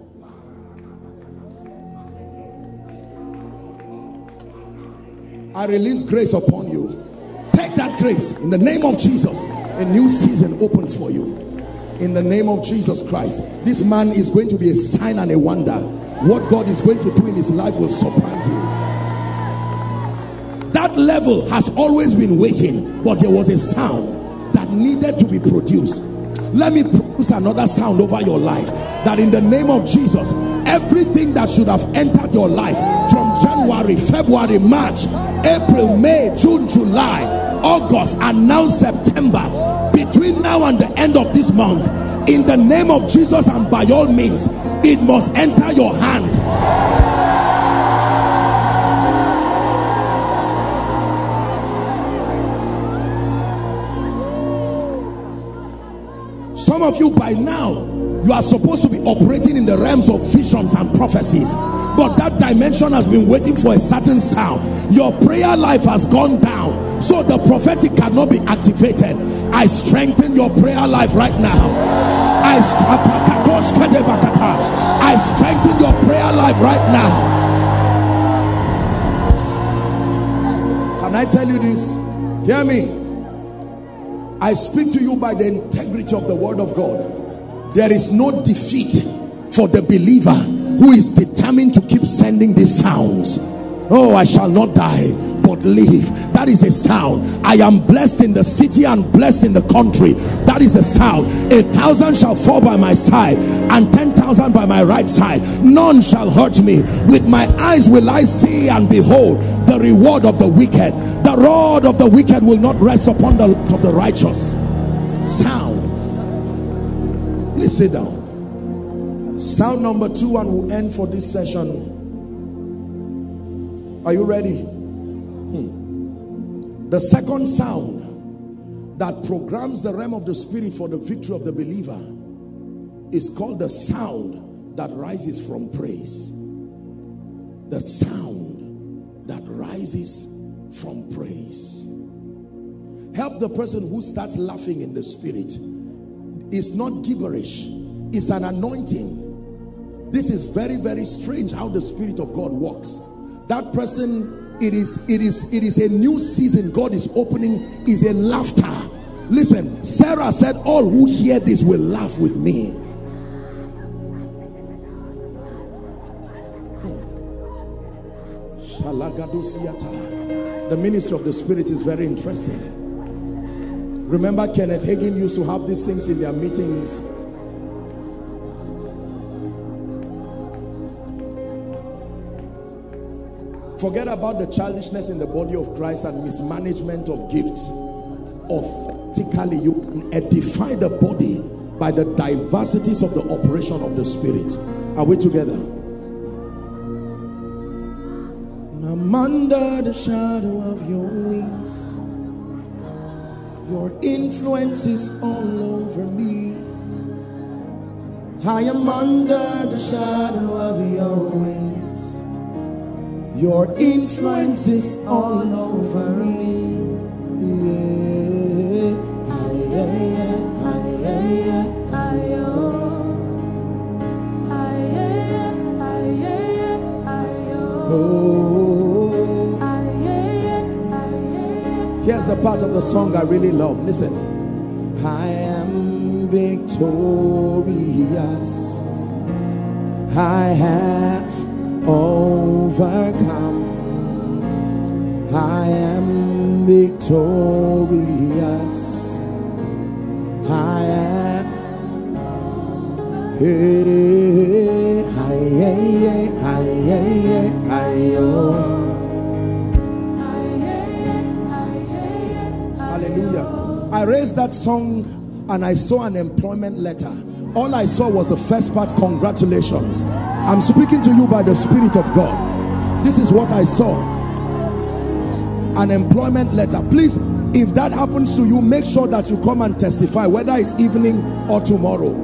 I release grace upon you. Take that grace in the name of Jesus. A new season opens for you. In the name of Jesus Christ. This man is going to be a sign and a wonder. What God is going to do in his life will surprise you. That level has always been waiting, but there was a sound that needed to be produced. Let me produce another sound over your life that in the name of Jesus, everything that should have entered your life from January, February, March, April, May, June, July, August, and now September, between now and the end of this month, in the name of Jesus and by all means, it must enter your hand. Of you by now, you are supposed to be operating in the realms of visions and prophecies. But that dimension has been waiting for a certain sound. Your prayer life has gone down. So the prophetic cannot be activated. I strengthen your prayer life right now. I, I strengthen your prayer life right now. Can I tell you this? Hear me. I speak to you by the integrity of the word of God. There is no defeat for the believer who is determined to keep sending these sounds. Oh, I shall not die but live. That is a sound. I am blessed in the city and blessed in the country. That is a sound. A thousand shall fall by my side and ten thousand by my right side. None shall hurt me. With my eyes will I see and behold the reward of the wicked. The rod of the wicked will not rest upon the of the righteous. Sounds. Please sit down. Sound number two, and we'll end for this session. Are you ready? Hmm. The second sound that programs the realm of the spirit for the victory of the believer is called the sound that rises from praise. The sound that rises from praise. Help the person who starts laughing in the spirit. It's not gibberish, it's an anointing. This is very, very strange how the Spirit of God works. That person, it is, it is, it is a new season God is opening, is a laughter. Listen, Sarah said, All who hear this will laugh with me. The ministry of the spirit is very interesting. Remember, Kenneth Hagin used to have these things in their meetings. Forget about the childishness in the body of Christ and mismanagement of gifts. Authentically, you can edify the body by the diversities of the operation of the Spirit. Are we together? I'm under the shadow of your wings. Your influence is all over me. I am under the shadow of your wings. Your influence is all over me. Here's the part of the song I really love. Listen. I am victorious. I have overcome. I am victorious. I am Hey, hey, hi, hey, hi, oh. Hallelujah. I raised that song and I saw an employment letter. All I saw was the first part, congratulations. I'm speaking to you by the Spirit of God. This is what I saw. An employment letter. Please, if that happens to you, make sure that you come and testify, whether it's evening or tomorrow.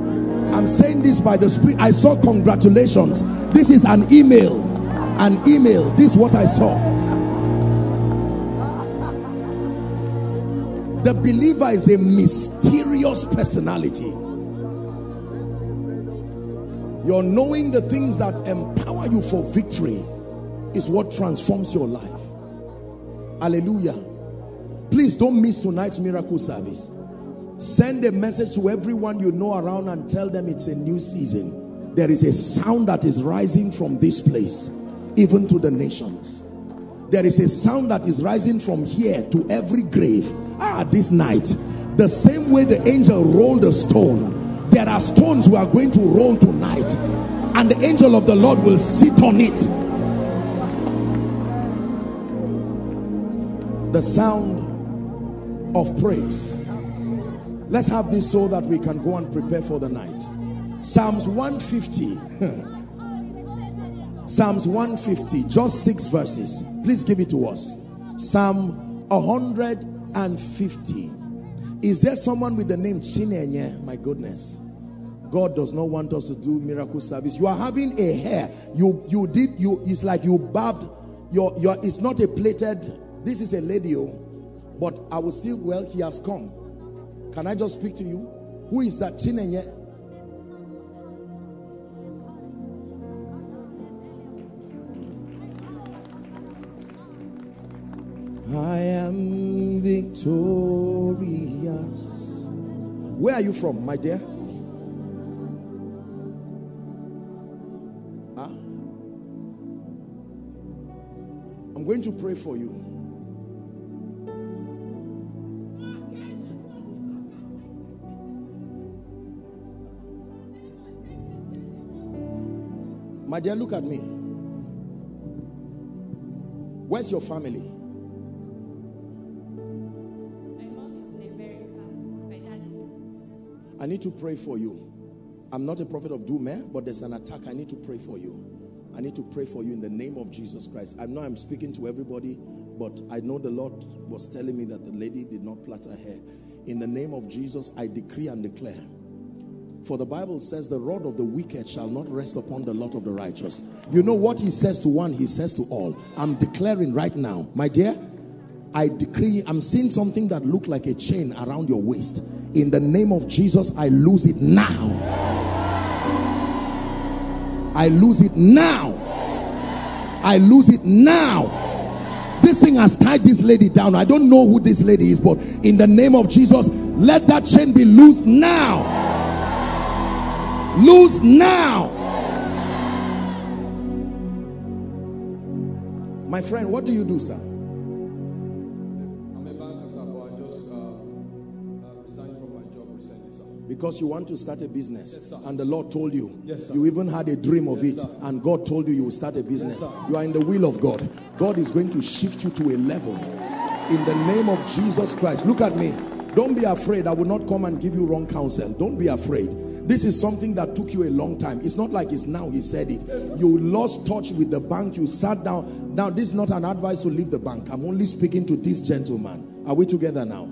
I'm saying this by the Spirit. I saw congratulations. This is an email. An email. This is what I saw. The believer is a mysterious personality. Your knowing the things that empower you for victory is what transforms your life. Hallelujah. Please don't miss tonight's miracle service. Send a message to everyone you know around and tell them it's a new season. There is a sound that is rising from this place, even to the nations. There is a sound that is rising from here to every grave ah this night the same way the angel rolled the stone there are stones we are going to roll tonight and the angel of the lord will sit on it the sound of praise let's have this so that we can go and prepare for the night psalms 150 psalms 150 just six verses please give it to us psalm 100 and 50. Is there someone with the name Chinenye? My goodness. God does not want us to do miracle service. You are having a hair. You you did you it's like you barbed your your it's not a plated this is a lady oh, but I will still well he has come. Can I just speak to you? Who is that Chinenye? I am victorious. Where are you from, my dear? I'm going to pray for you. My dear, look at me. Where's your family? My mom is in America. My dad is. I need to pray for you. I'm not a prophet of doom, eh? but there's an attack. I need to pray for you. I need to pray for you in the name of Jesus Christ. I know I'm speaking to everybody, but I know the Lord was telling me that the lady did not plait her hair. In the name of Jesus, I decree and declare. For the Bible says the rod of the wicked shall not rest upon the lot of the righteous. You know what he says to one, he says to all. I'm declaring right now, my dear, I decree, I'm seeing something that looked like a chain around your waist in the name of Jesus I lose it now I lose it now. I lose it now. This thing has tied this lady down. I don't know who this lady is but in the name of Jesus let that chain be loose now. Loose now. My friend what do you do sir because you want to start a business yes, and the Lord told you. Yes, you even had a dream of yes, it sir. and God told you you will start a business. you are in the will of God. God is going to shift you to a level. In the name of Jesus Christ. Look at me. Don't be afraid. I will not come and give you wrong counsel. Don't be afraid. This is something that took you a long time. It's not like it's now he said it. You lost touch with the bank. You sat down. Now this is not an advice to leave the bank. I'm only speaking to this gentleman. Are we together now?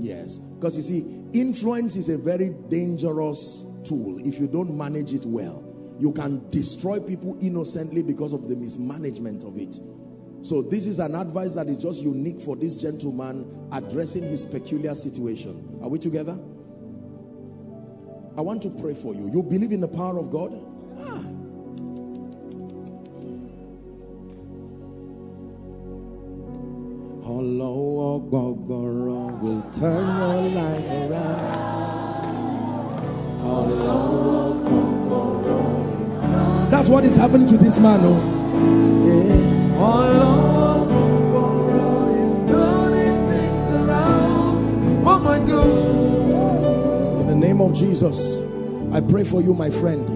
Yes. Because you see Influence is a very dangerous tool if you don't manage it well. You can destroy people innocently because of the mismanagement of it. So this is an advice that is just unique for this gentleman addressing his peculiar situation. Are we together? I want to pray for you. You believe in the power of God? Ah. Hello, will turn your life around. That's what is happening to this man. Oh. yeah. Oh In the name of Jesus, I pray for you, my friend.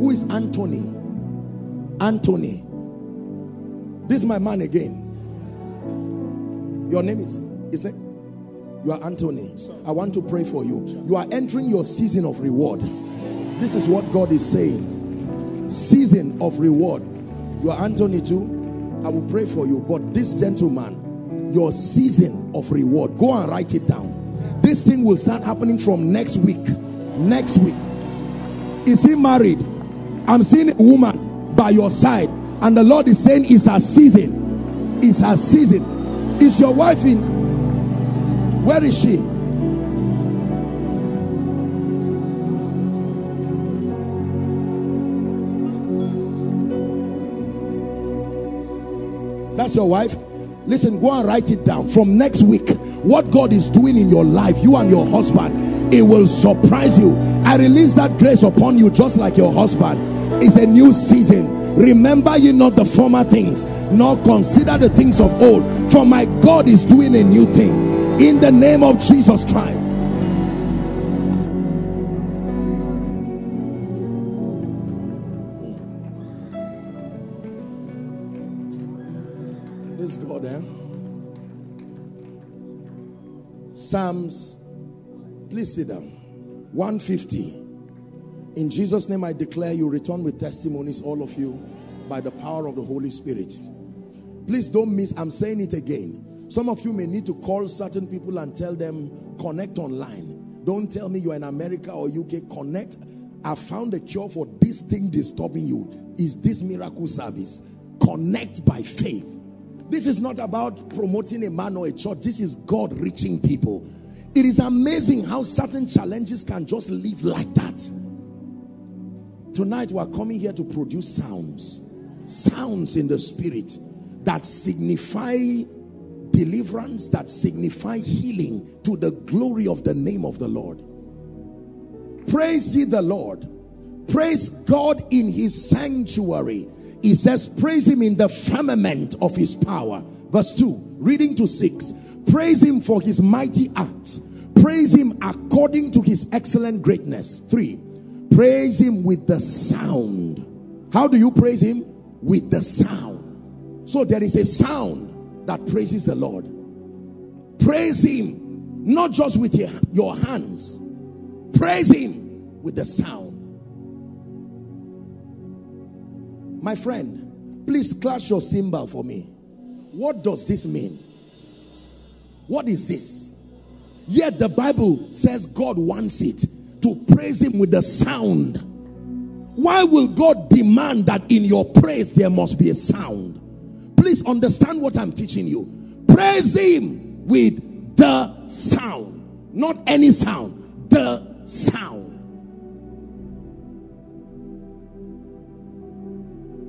Who is Anthony? Anthony. This is my man again. Your name is, is name? You are Anthony. I want to pray for you. You are entering your season of reward. This is what God is saying. Season of reward. You are Anthony too. I will pray for you. But this gentleman, your season of reward, go and write it down. This thing will start happening from next week. Next week. Is he married? I'm seeing a woman by your side, and the Lord is saying, It's her season. It's her season. Is your wife in? Where is she? That's your wife? Listen, go and write it down. From next week, what God is doing in your life, you and your husband, it will surprise you. I release that grace upon you just like your husband. It's a new season. Remember ye not the former things, nor consider the things of old. For my God is doing a new thing. In the name of Jesus Christ. Eh? Psalms, please sit down. 150. In Jesus' name, I declare you return with testimonies, all of you, by the power of the Holy Spirit. Please don't miss, I'm saying it again. Some of you may need to call certain people and tell them, connect online. Don't tell me you're in America or UK, connect. I found a cure for this thing disturbing you. Is this miracle service? Connect by faith. This is not about promoting a man or a church. This is God reaching people. It is amazing how certain challenges can just live like that. Tonight we are coming here to produce sounds. Sounds in the spirit that signify deliverance, that signify healing to the glory of the name of the Lord. Praise ye the Lord. Praise God in his sanctuary he says, Praise him in the firmament of his power. Verse 2, reading to 6. Praise him for his mighty acts. Praise him according to his excellent greatness. 3. Praise him with the sound. How do you praise him? With the sound. So there is a sound that praises the Lord. Praise him not just with your hands, praise him with the sound. My friend, please clash your cymbal for me. What does this mean? What is this? Yet the Bible says God wants it to praise Him with the sound. Why will God demand that in your praise there must be a sound? Please understand what I'm teaching you. Praise Him with the sound, not any sound, the sound.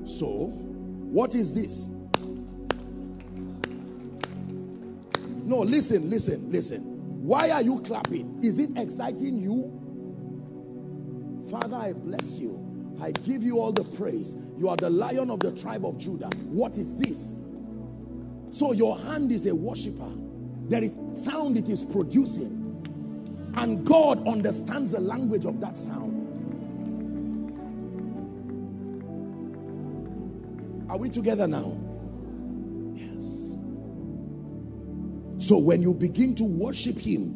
So, what is this? No, listen, listen, listen. Why are you clapping? Is it exciting you? Father, I bless you. I give you all the praise. You are the lion of the tribe of Judah. What is this? So your hand is a worshiper. There is sound it is producing. And God understands the language of that sound. Are we together now? Yes. So when you begin to worship him,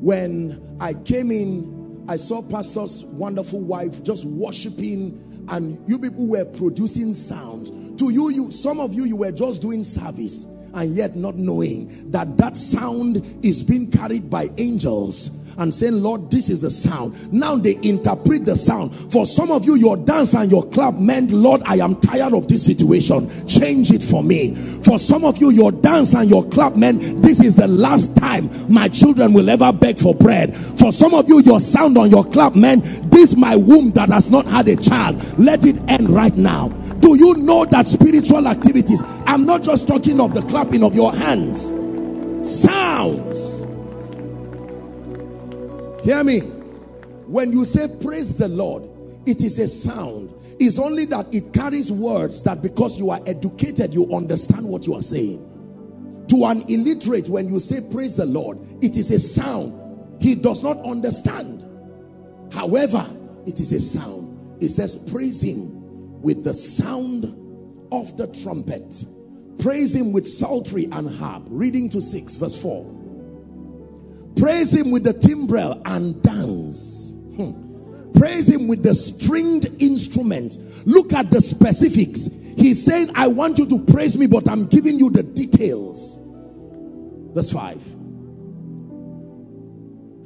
when I came in, I saw pastor's wonderful wife just worshiping and you people were producing sounds. To you, you some of you, you were just doing service and yet not knowing that that sound is being carried by angels and saying, Lord, this is the sound. Now they interpret the sound. For some of you, your dance and your clap meant, Lord, I am tired of this situation. Change it for me. For some of you, your dance and your clap meant, this is the last time my children will ever beg for bread. For some of you, your sound on your clap meant, this my womb that has not had a child. Let it end right now. Do you know that spiritual activities, I'm not just talking of the clapping of your hands, sounds Hear me. When you say praise the Lord, it is a sound. It's only that it carries words that because you are educated, you understand what you are saying. To an illiterate, when you say praise the Lord, it is a sound. He does not understand. However, it is a sound. It says, Praise him with the sound of the trumpet. Praise him with psaltery and harp. Reading to 6, verse 4. Praise him with the timbrel and dance. Hmm. Praise him with the stringed instrument. Look at the specifics. He's saying, I want you to praise me, but I'm giving you the details. Verse 5.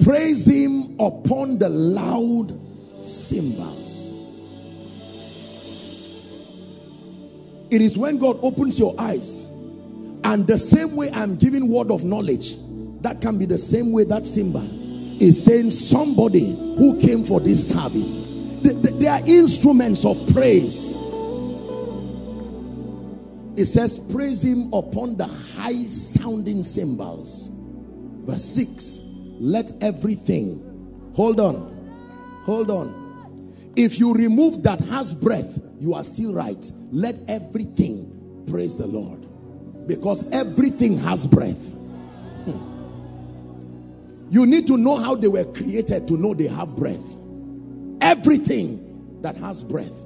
Praise him upon the loud cymbals. It is when God opens your eyes, and the same way I'm giving word of knowledge, that can be the same way that cymbal is saying somebody who came for this service. They are instruments of praise. It says, Praise him upon the high sounding cymbals. Verse 6 Let everything, hold on, hold on. If you remove that has breath, you are still right. Let everything praise the Lord because everything has breath. Hmm. You need to know how they were created to know they have breath. Everything that has breath,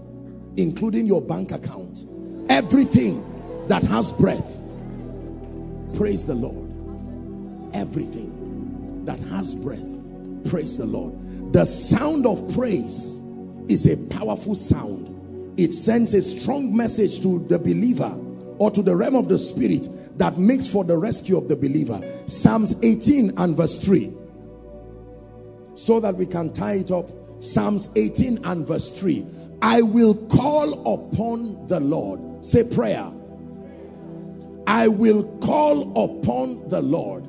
including your bank account, everything that has breath, praise the Lord. Everything that has breath, praise the Lord. The sound of praise is a powerful sound. It sends a strong message to the believer or to the realm of the spirit that makes for the rescue of the believer. Psalms 18 and verse 3. So that we can tie it up. Psalms 18 and verse 3. I will call upon the Lord. Say prayer. I will call upon the Lord.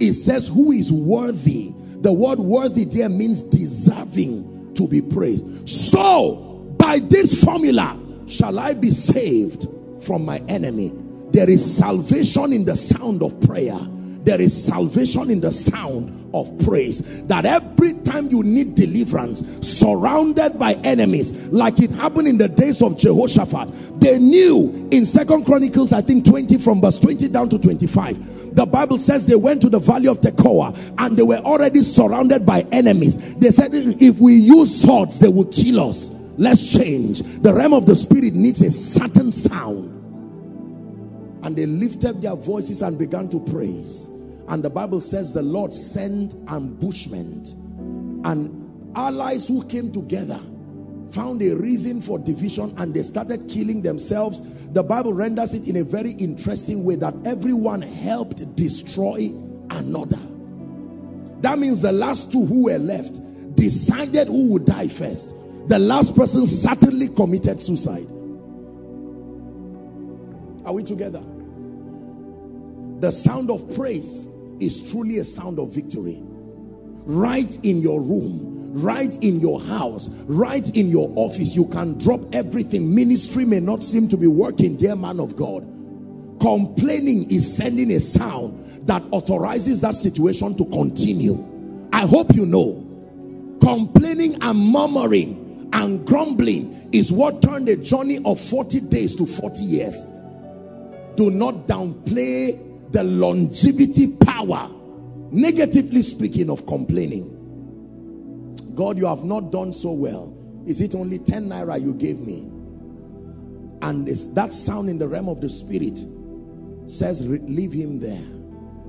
It says, Who is worthy? The word worthy there means deserving to be praised. So, by this formula, shall I be saved from my enemy. There is salvation in the sound of prayer. There is salvation in the sound of praise. That every time you need deliverance, surrounded by enemies, like it happened in the days of Jehoshaphat, they knew in Second Chronicles, I think 20 from verse 20 down to 25. The Bible says they went to the valley of Tekoa and they were already surrounded by enemies. They said, if we use swords, they will kill us. Let's change. The realm of the spirit needs a certain sound. And they lifted their voices and began to praise. And the Bible says the Lord sent ambushment. And allies who came together found a reason for division and they started killing themselves. The Bible renders it in a very interesting way that everyone helped destroy another. That means the last two who were left decided who would die first the last person certainly committed suicide. Are we together? The sound of praise is truly a sound of victory. Right in your room, right in your house, right in your office, you can drop everything. Ministry may not seem to be working, dear man of God. Complaining is sending a sound that authorizes that situation to continue. I hope you know. Complaining and murmuring and grumbling is what turned a journey of 40 days to 40 years. Do not downplay the longevity power, negatively speaking, of complaining. God, you have not done so well. Is it only 10 naira you gave me? And is that sound in the realm of the spirit says, leave him there.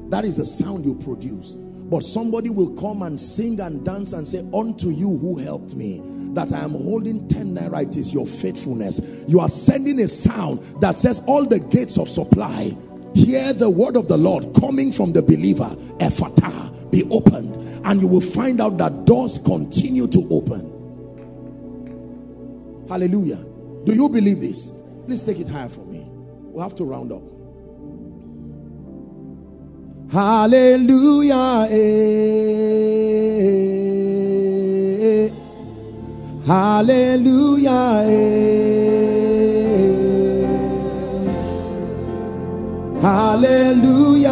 That is the sound you produce. But somebody will come and sing and dance and say, unto you who helped me that I am holding 10 naira, it is your faithfulness. You are sending a sound that says all the gates of supply, hear the word of the Lord coming from the believer, Ephphatha, be opened. And you will find out that doors continue to open. Hallelujah. Do you believe this? Please take it higher for me. We'll have to round up. Hallelujah. Eh. Hallelujah. Hallelujah.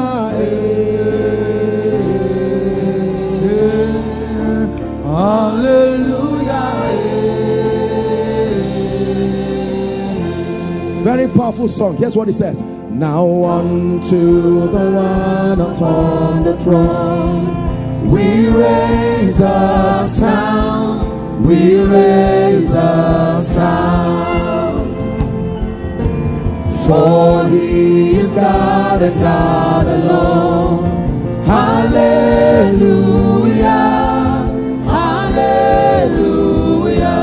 Hallelujah. Very powerful song. Here's what it says. Now unto the one upon the throne, we raise a sound we raise a sound. For he is God and God alone. Hallelujah. Hallelujah.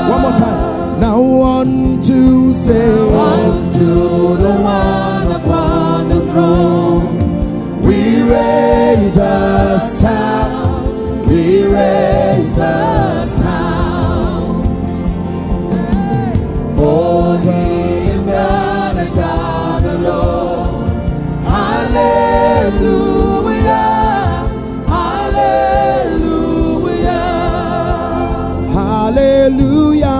One more time. Now one to say. Unto the one upon the throne, we raise a sound. We raise a sound. Hallelujah. Hallelujah. Hallelujah.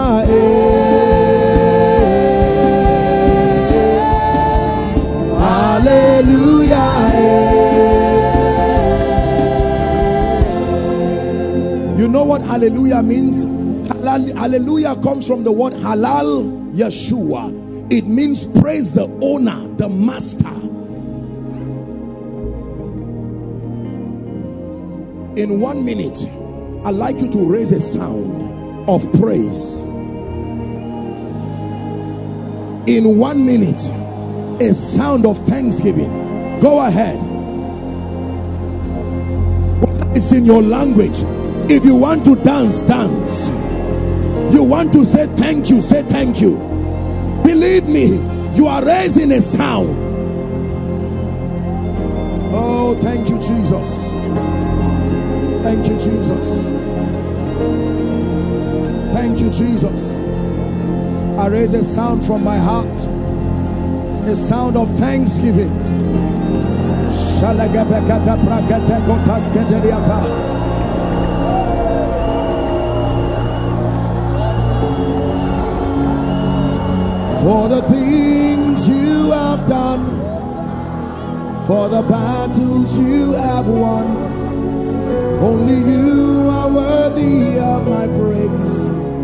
Hallelujah. You know what hallelujah means? Hallelujah comes from the word halal Yeshua. It means praise the owner, the master. In one minute, I'd like you to raise a sound of praise. In one minute, a sound of thanksgiving. Go ahead. It's in your language. If you want to dance, dance. You want to say thank you, say thank you. Believe me, you are raising a sound. Oh, thank you, Jesus. Thank you, Jesus. Thank you, Jesus. I raise a sound from my heart, a sound of thanksgiving. For the things you have done, for the battles you have won. Only you are worthy of my praise.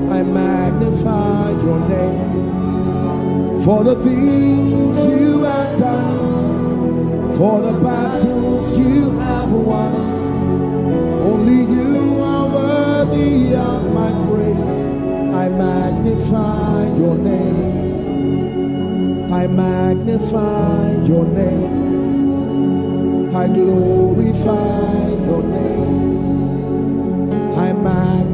I magnify your name for the things you have done, for the battles you have won. Only you are worthy of my praise. I magnify your name. I magnify your name. I glorify your name.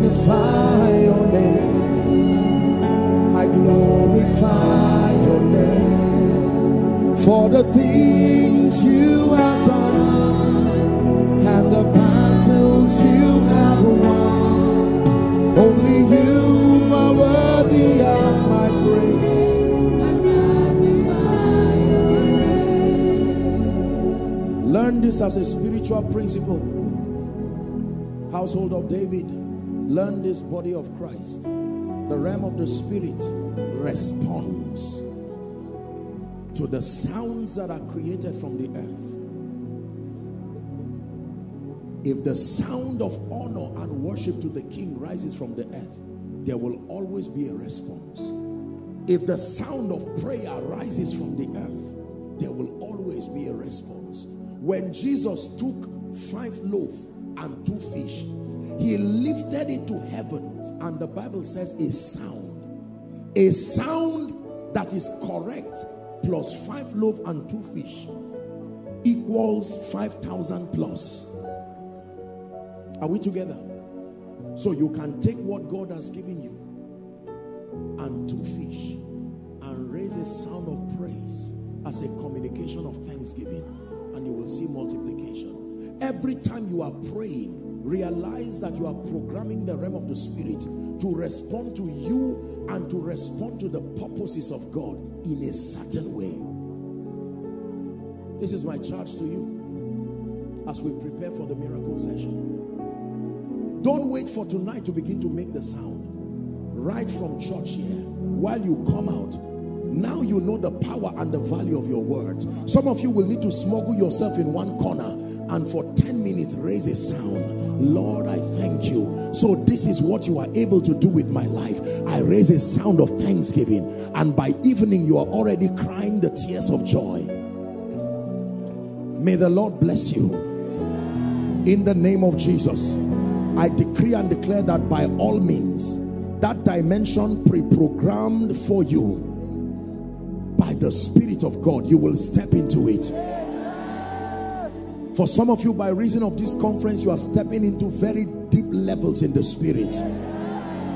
I magnify your name. I glorify your name for the things you have done and the battles you have won. Only you are worthy of my praise. Learn this as a spiritual principle. Household of David, learn this body of Christ. The realm of the spirit responds to the sounds that are created from the earth. If the sound of honor and worship to the king rises from the earth, there will always be a response. If the sound of prayer rises from the earth, there will always be a response. When Jesus took five loaves and two fish, he lifted it to heaven, and the Bible says a sound, a sound that is correct, plus five loaves and two fish equals 5,000 plus. Are we together? So you can take what God has given you and two fish and raise a sound of praise as a communication of thanksgiving and you will see multiplication. Every time you are praying, realize that you are programming the realm of the spirit to respond to you and to respond to the purposes of God in a certain way. This is my charge to you as we prepare for the miracle session. Don't wait for tonight to begin to make the sound. Right from church here, while you come out, now you know the power and the value of your word. Some of you will need to smuggle yourself in one corner and for 10 minutes raise a sound. Lord, I thank you. So this is what you are able to do with my life. I raise a sound of thanksgiving and by evening you are already crying the tears of joy. May the Lord bless you. In the name of Jesus, I decree and declare that by all means, that dimension pre-programmed for you by the Spirit of God, you will step into it. For some of you, by reason of this conference, you are stepping into very deep levels in the Spirit.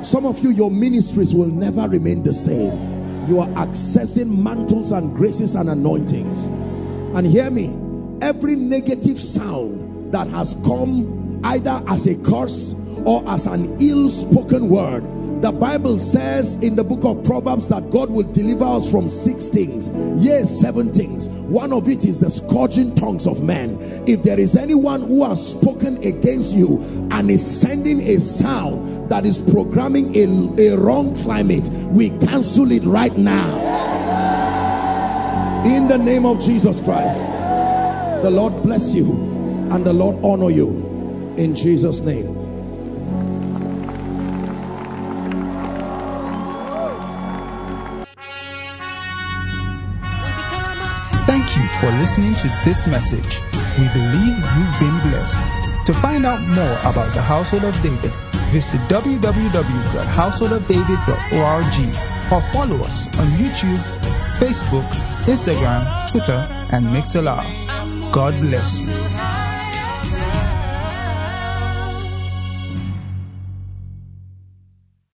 Some of you, your ministries will never remain the same. You are accessing mantles and graces and anointings. And hear me, every negative sound that has come either as a curse or as an ill-spoken word the Bible says in the book of Proverbs that God will deliver us from six things. Yes, seven things. One of it is the scourging tongues of men. If there is anyone who has spoken against you and is sending a sound that is programming a, a wrong climate, we cancel it right now. In the name of Jesus Christ. The Lord bless you and the Lord honor you. In Jesus' name. Listening to this message. We believe you've been blessed. To find out more about the Household of David, visit www.householdofdavid.org or follow us on YouTube, Facebook, Instagram, Twitter, and Mixlr. God bless you.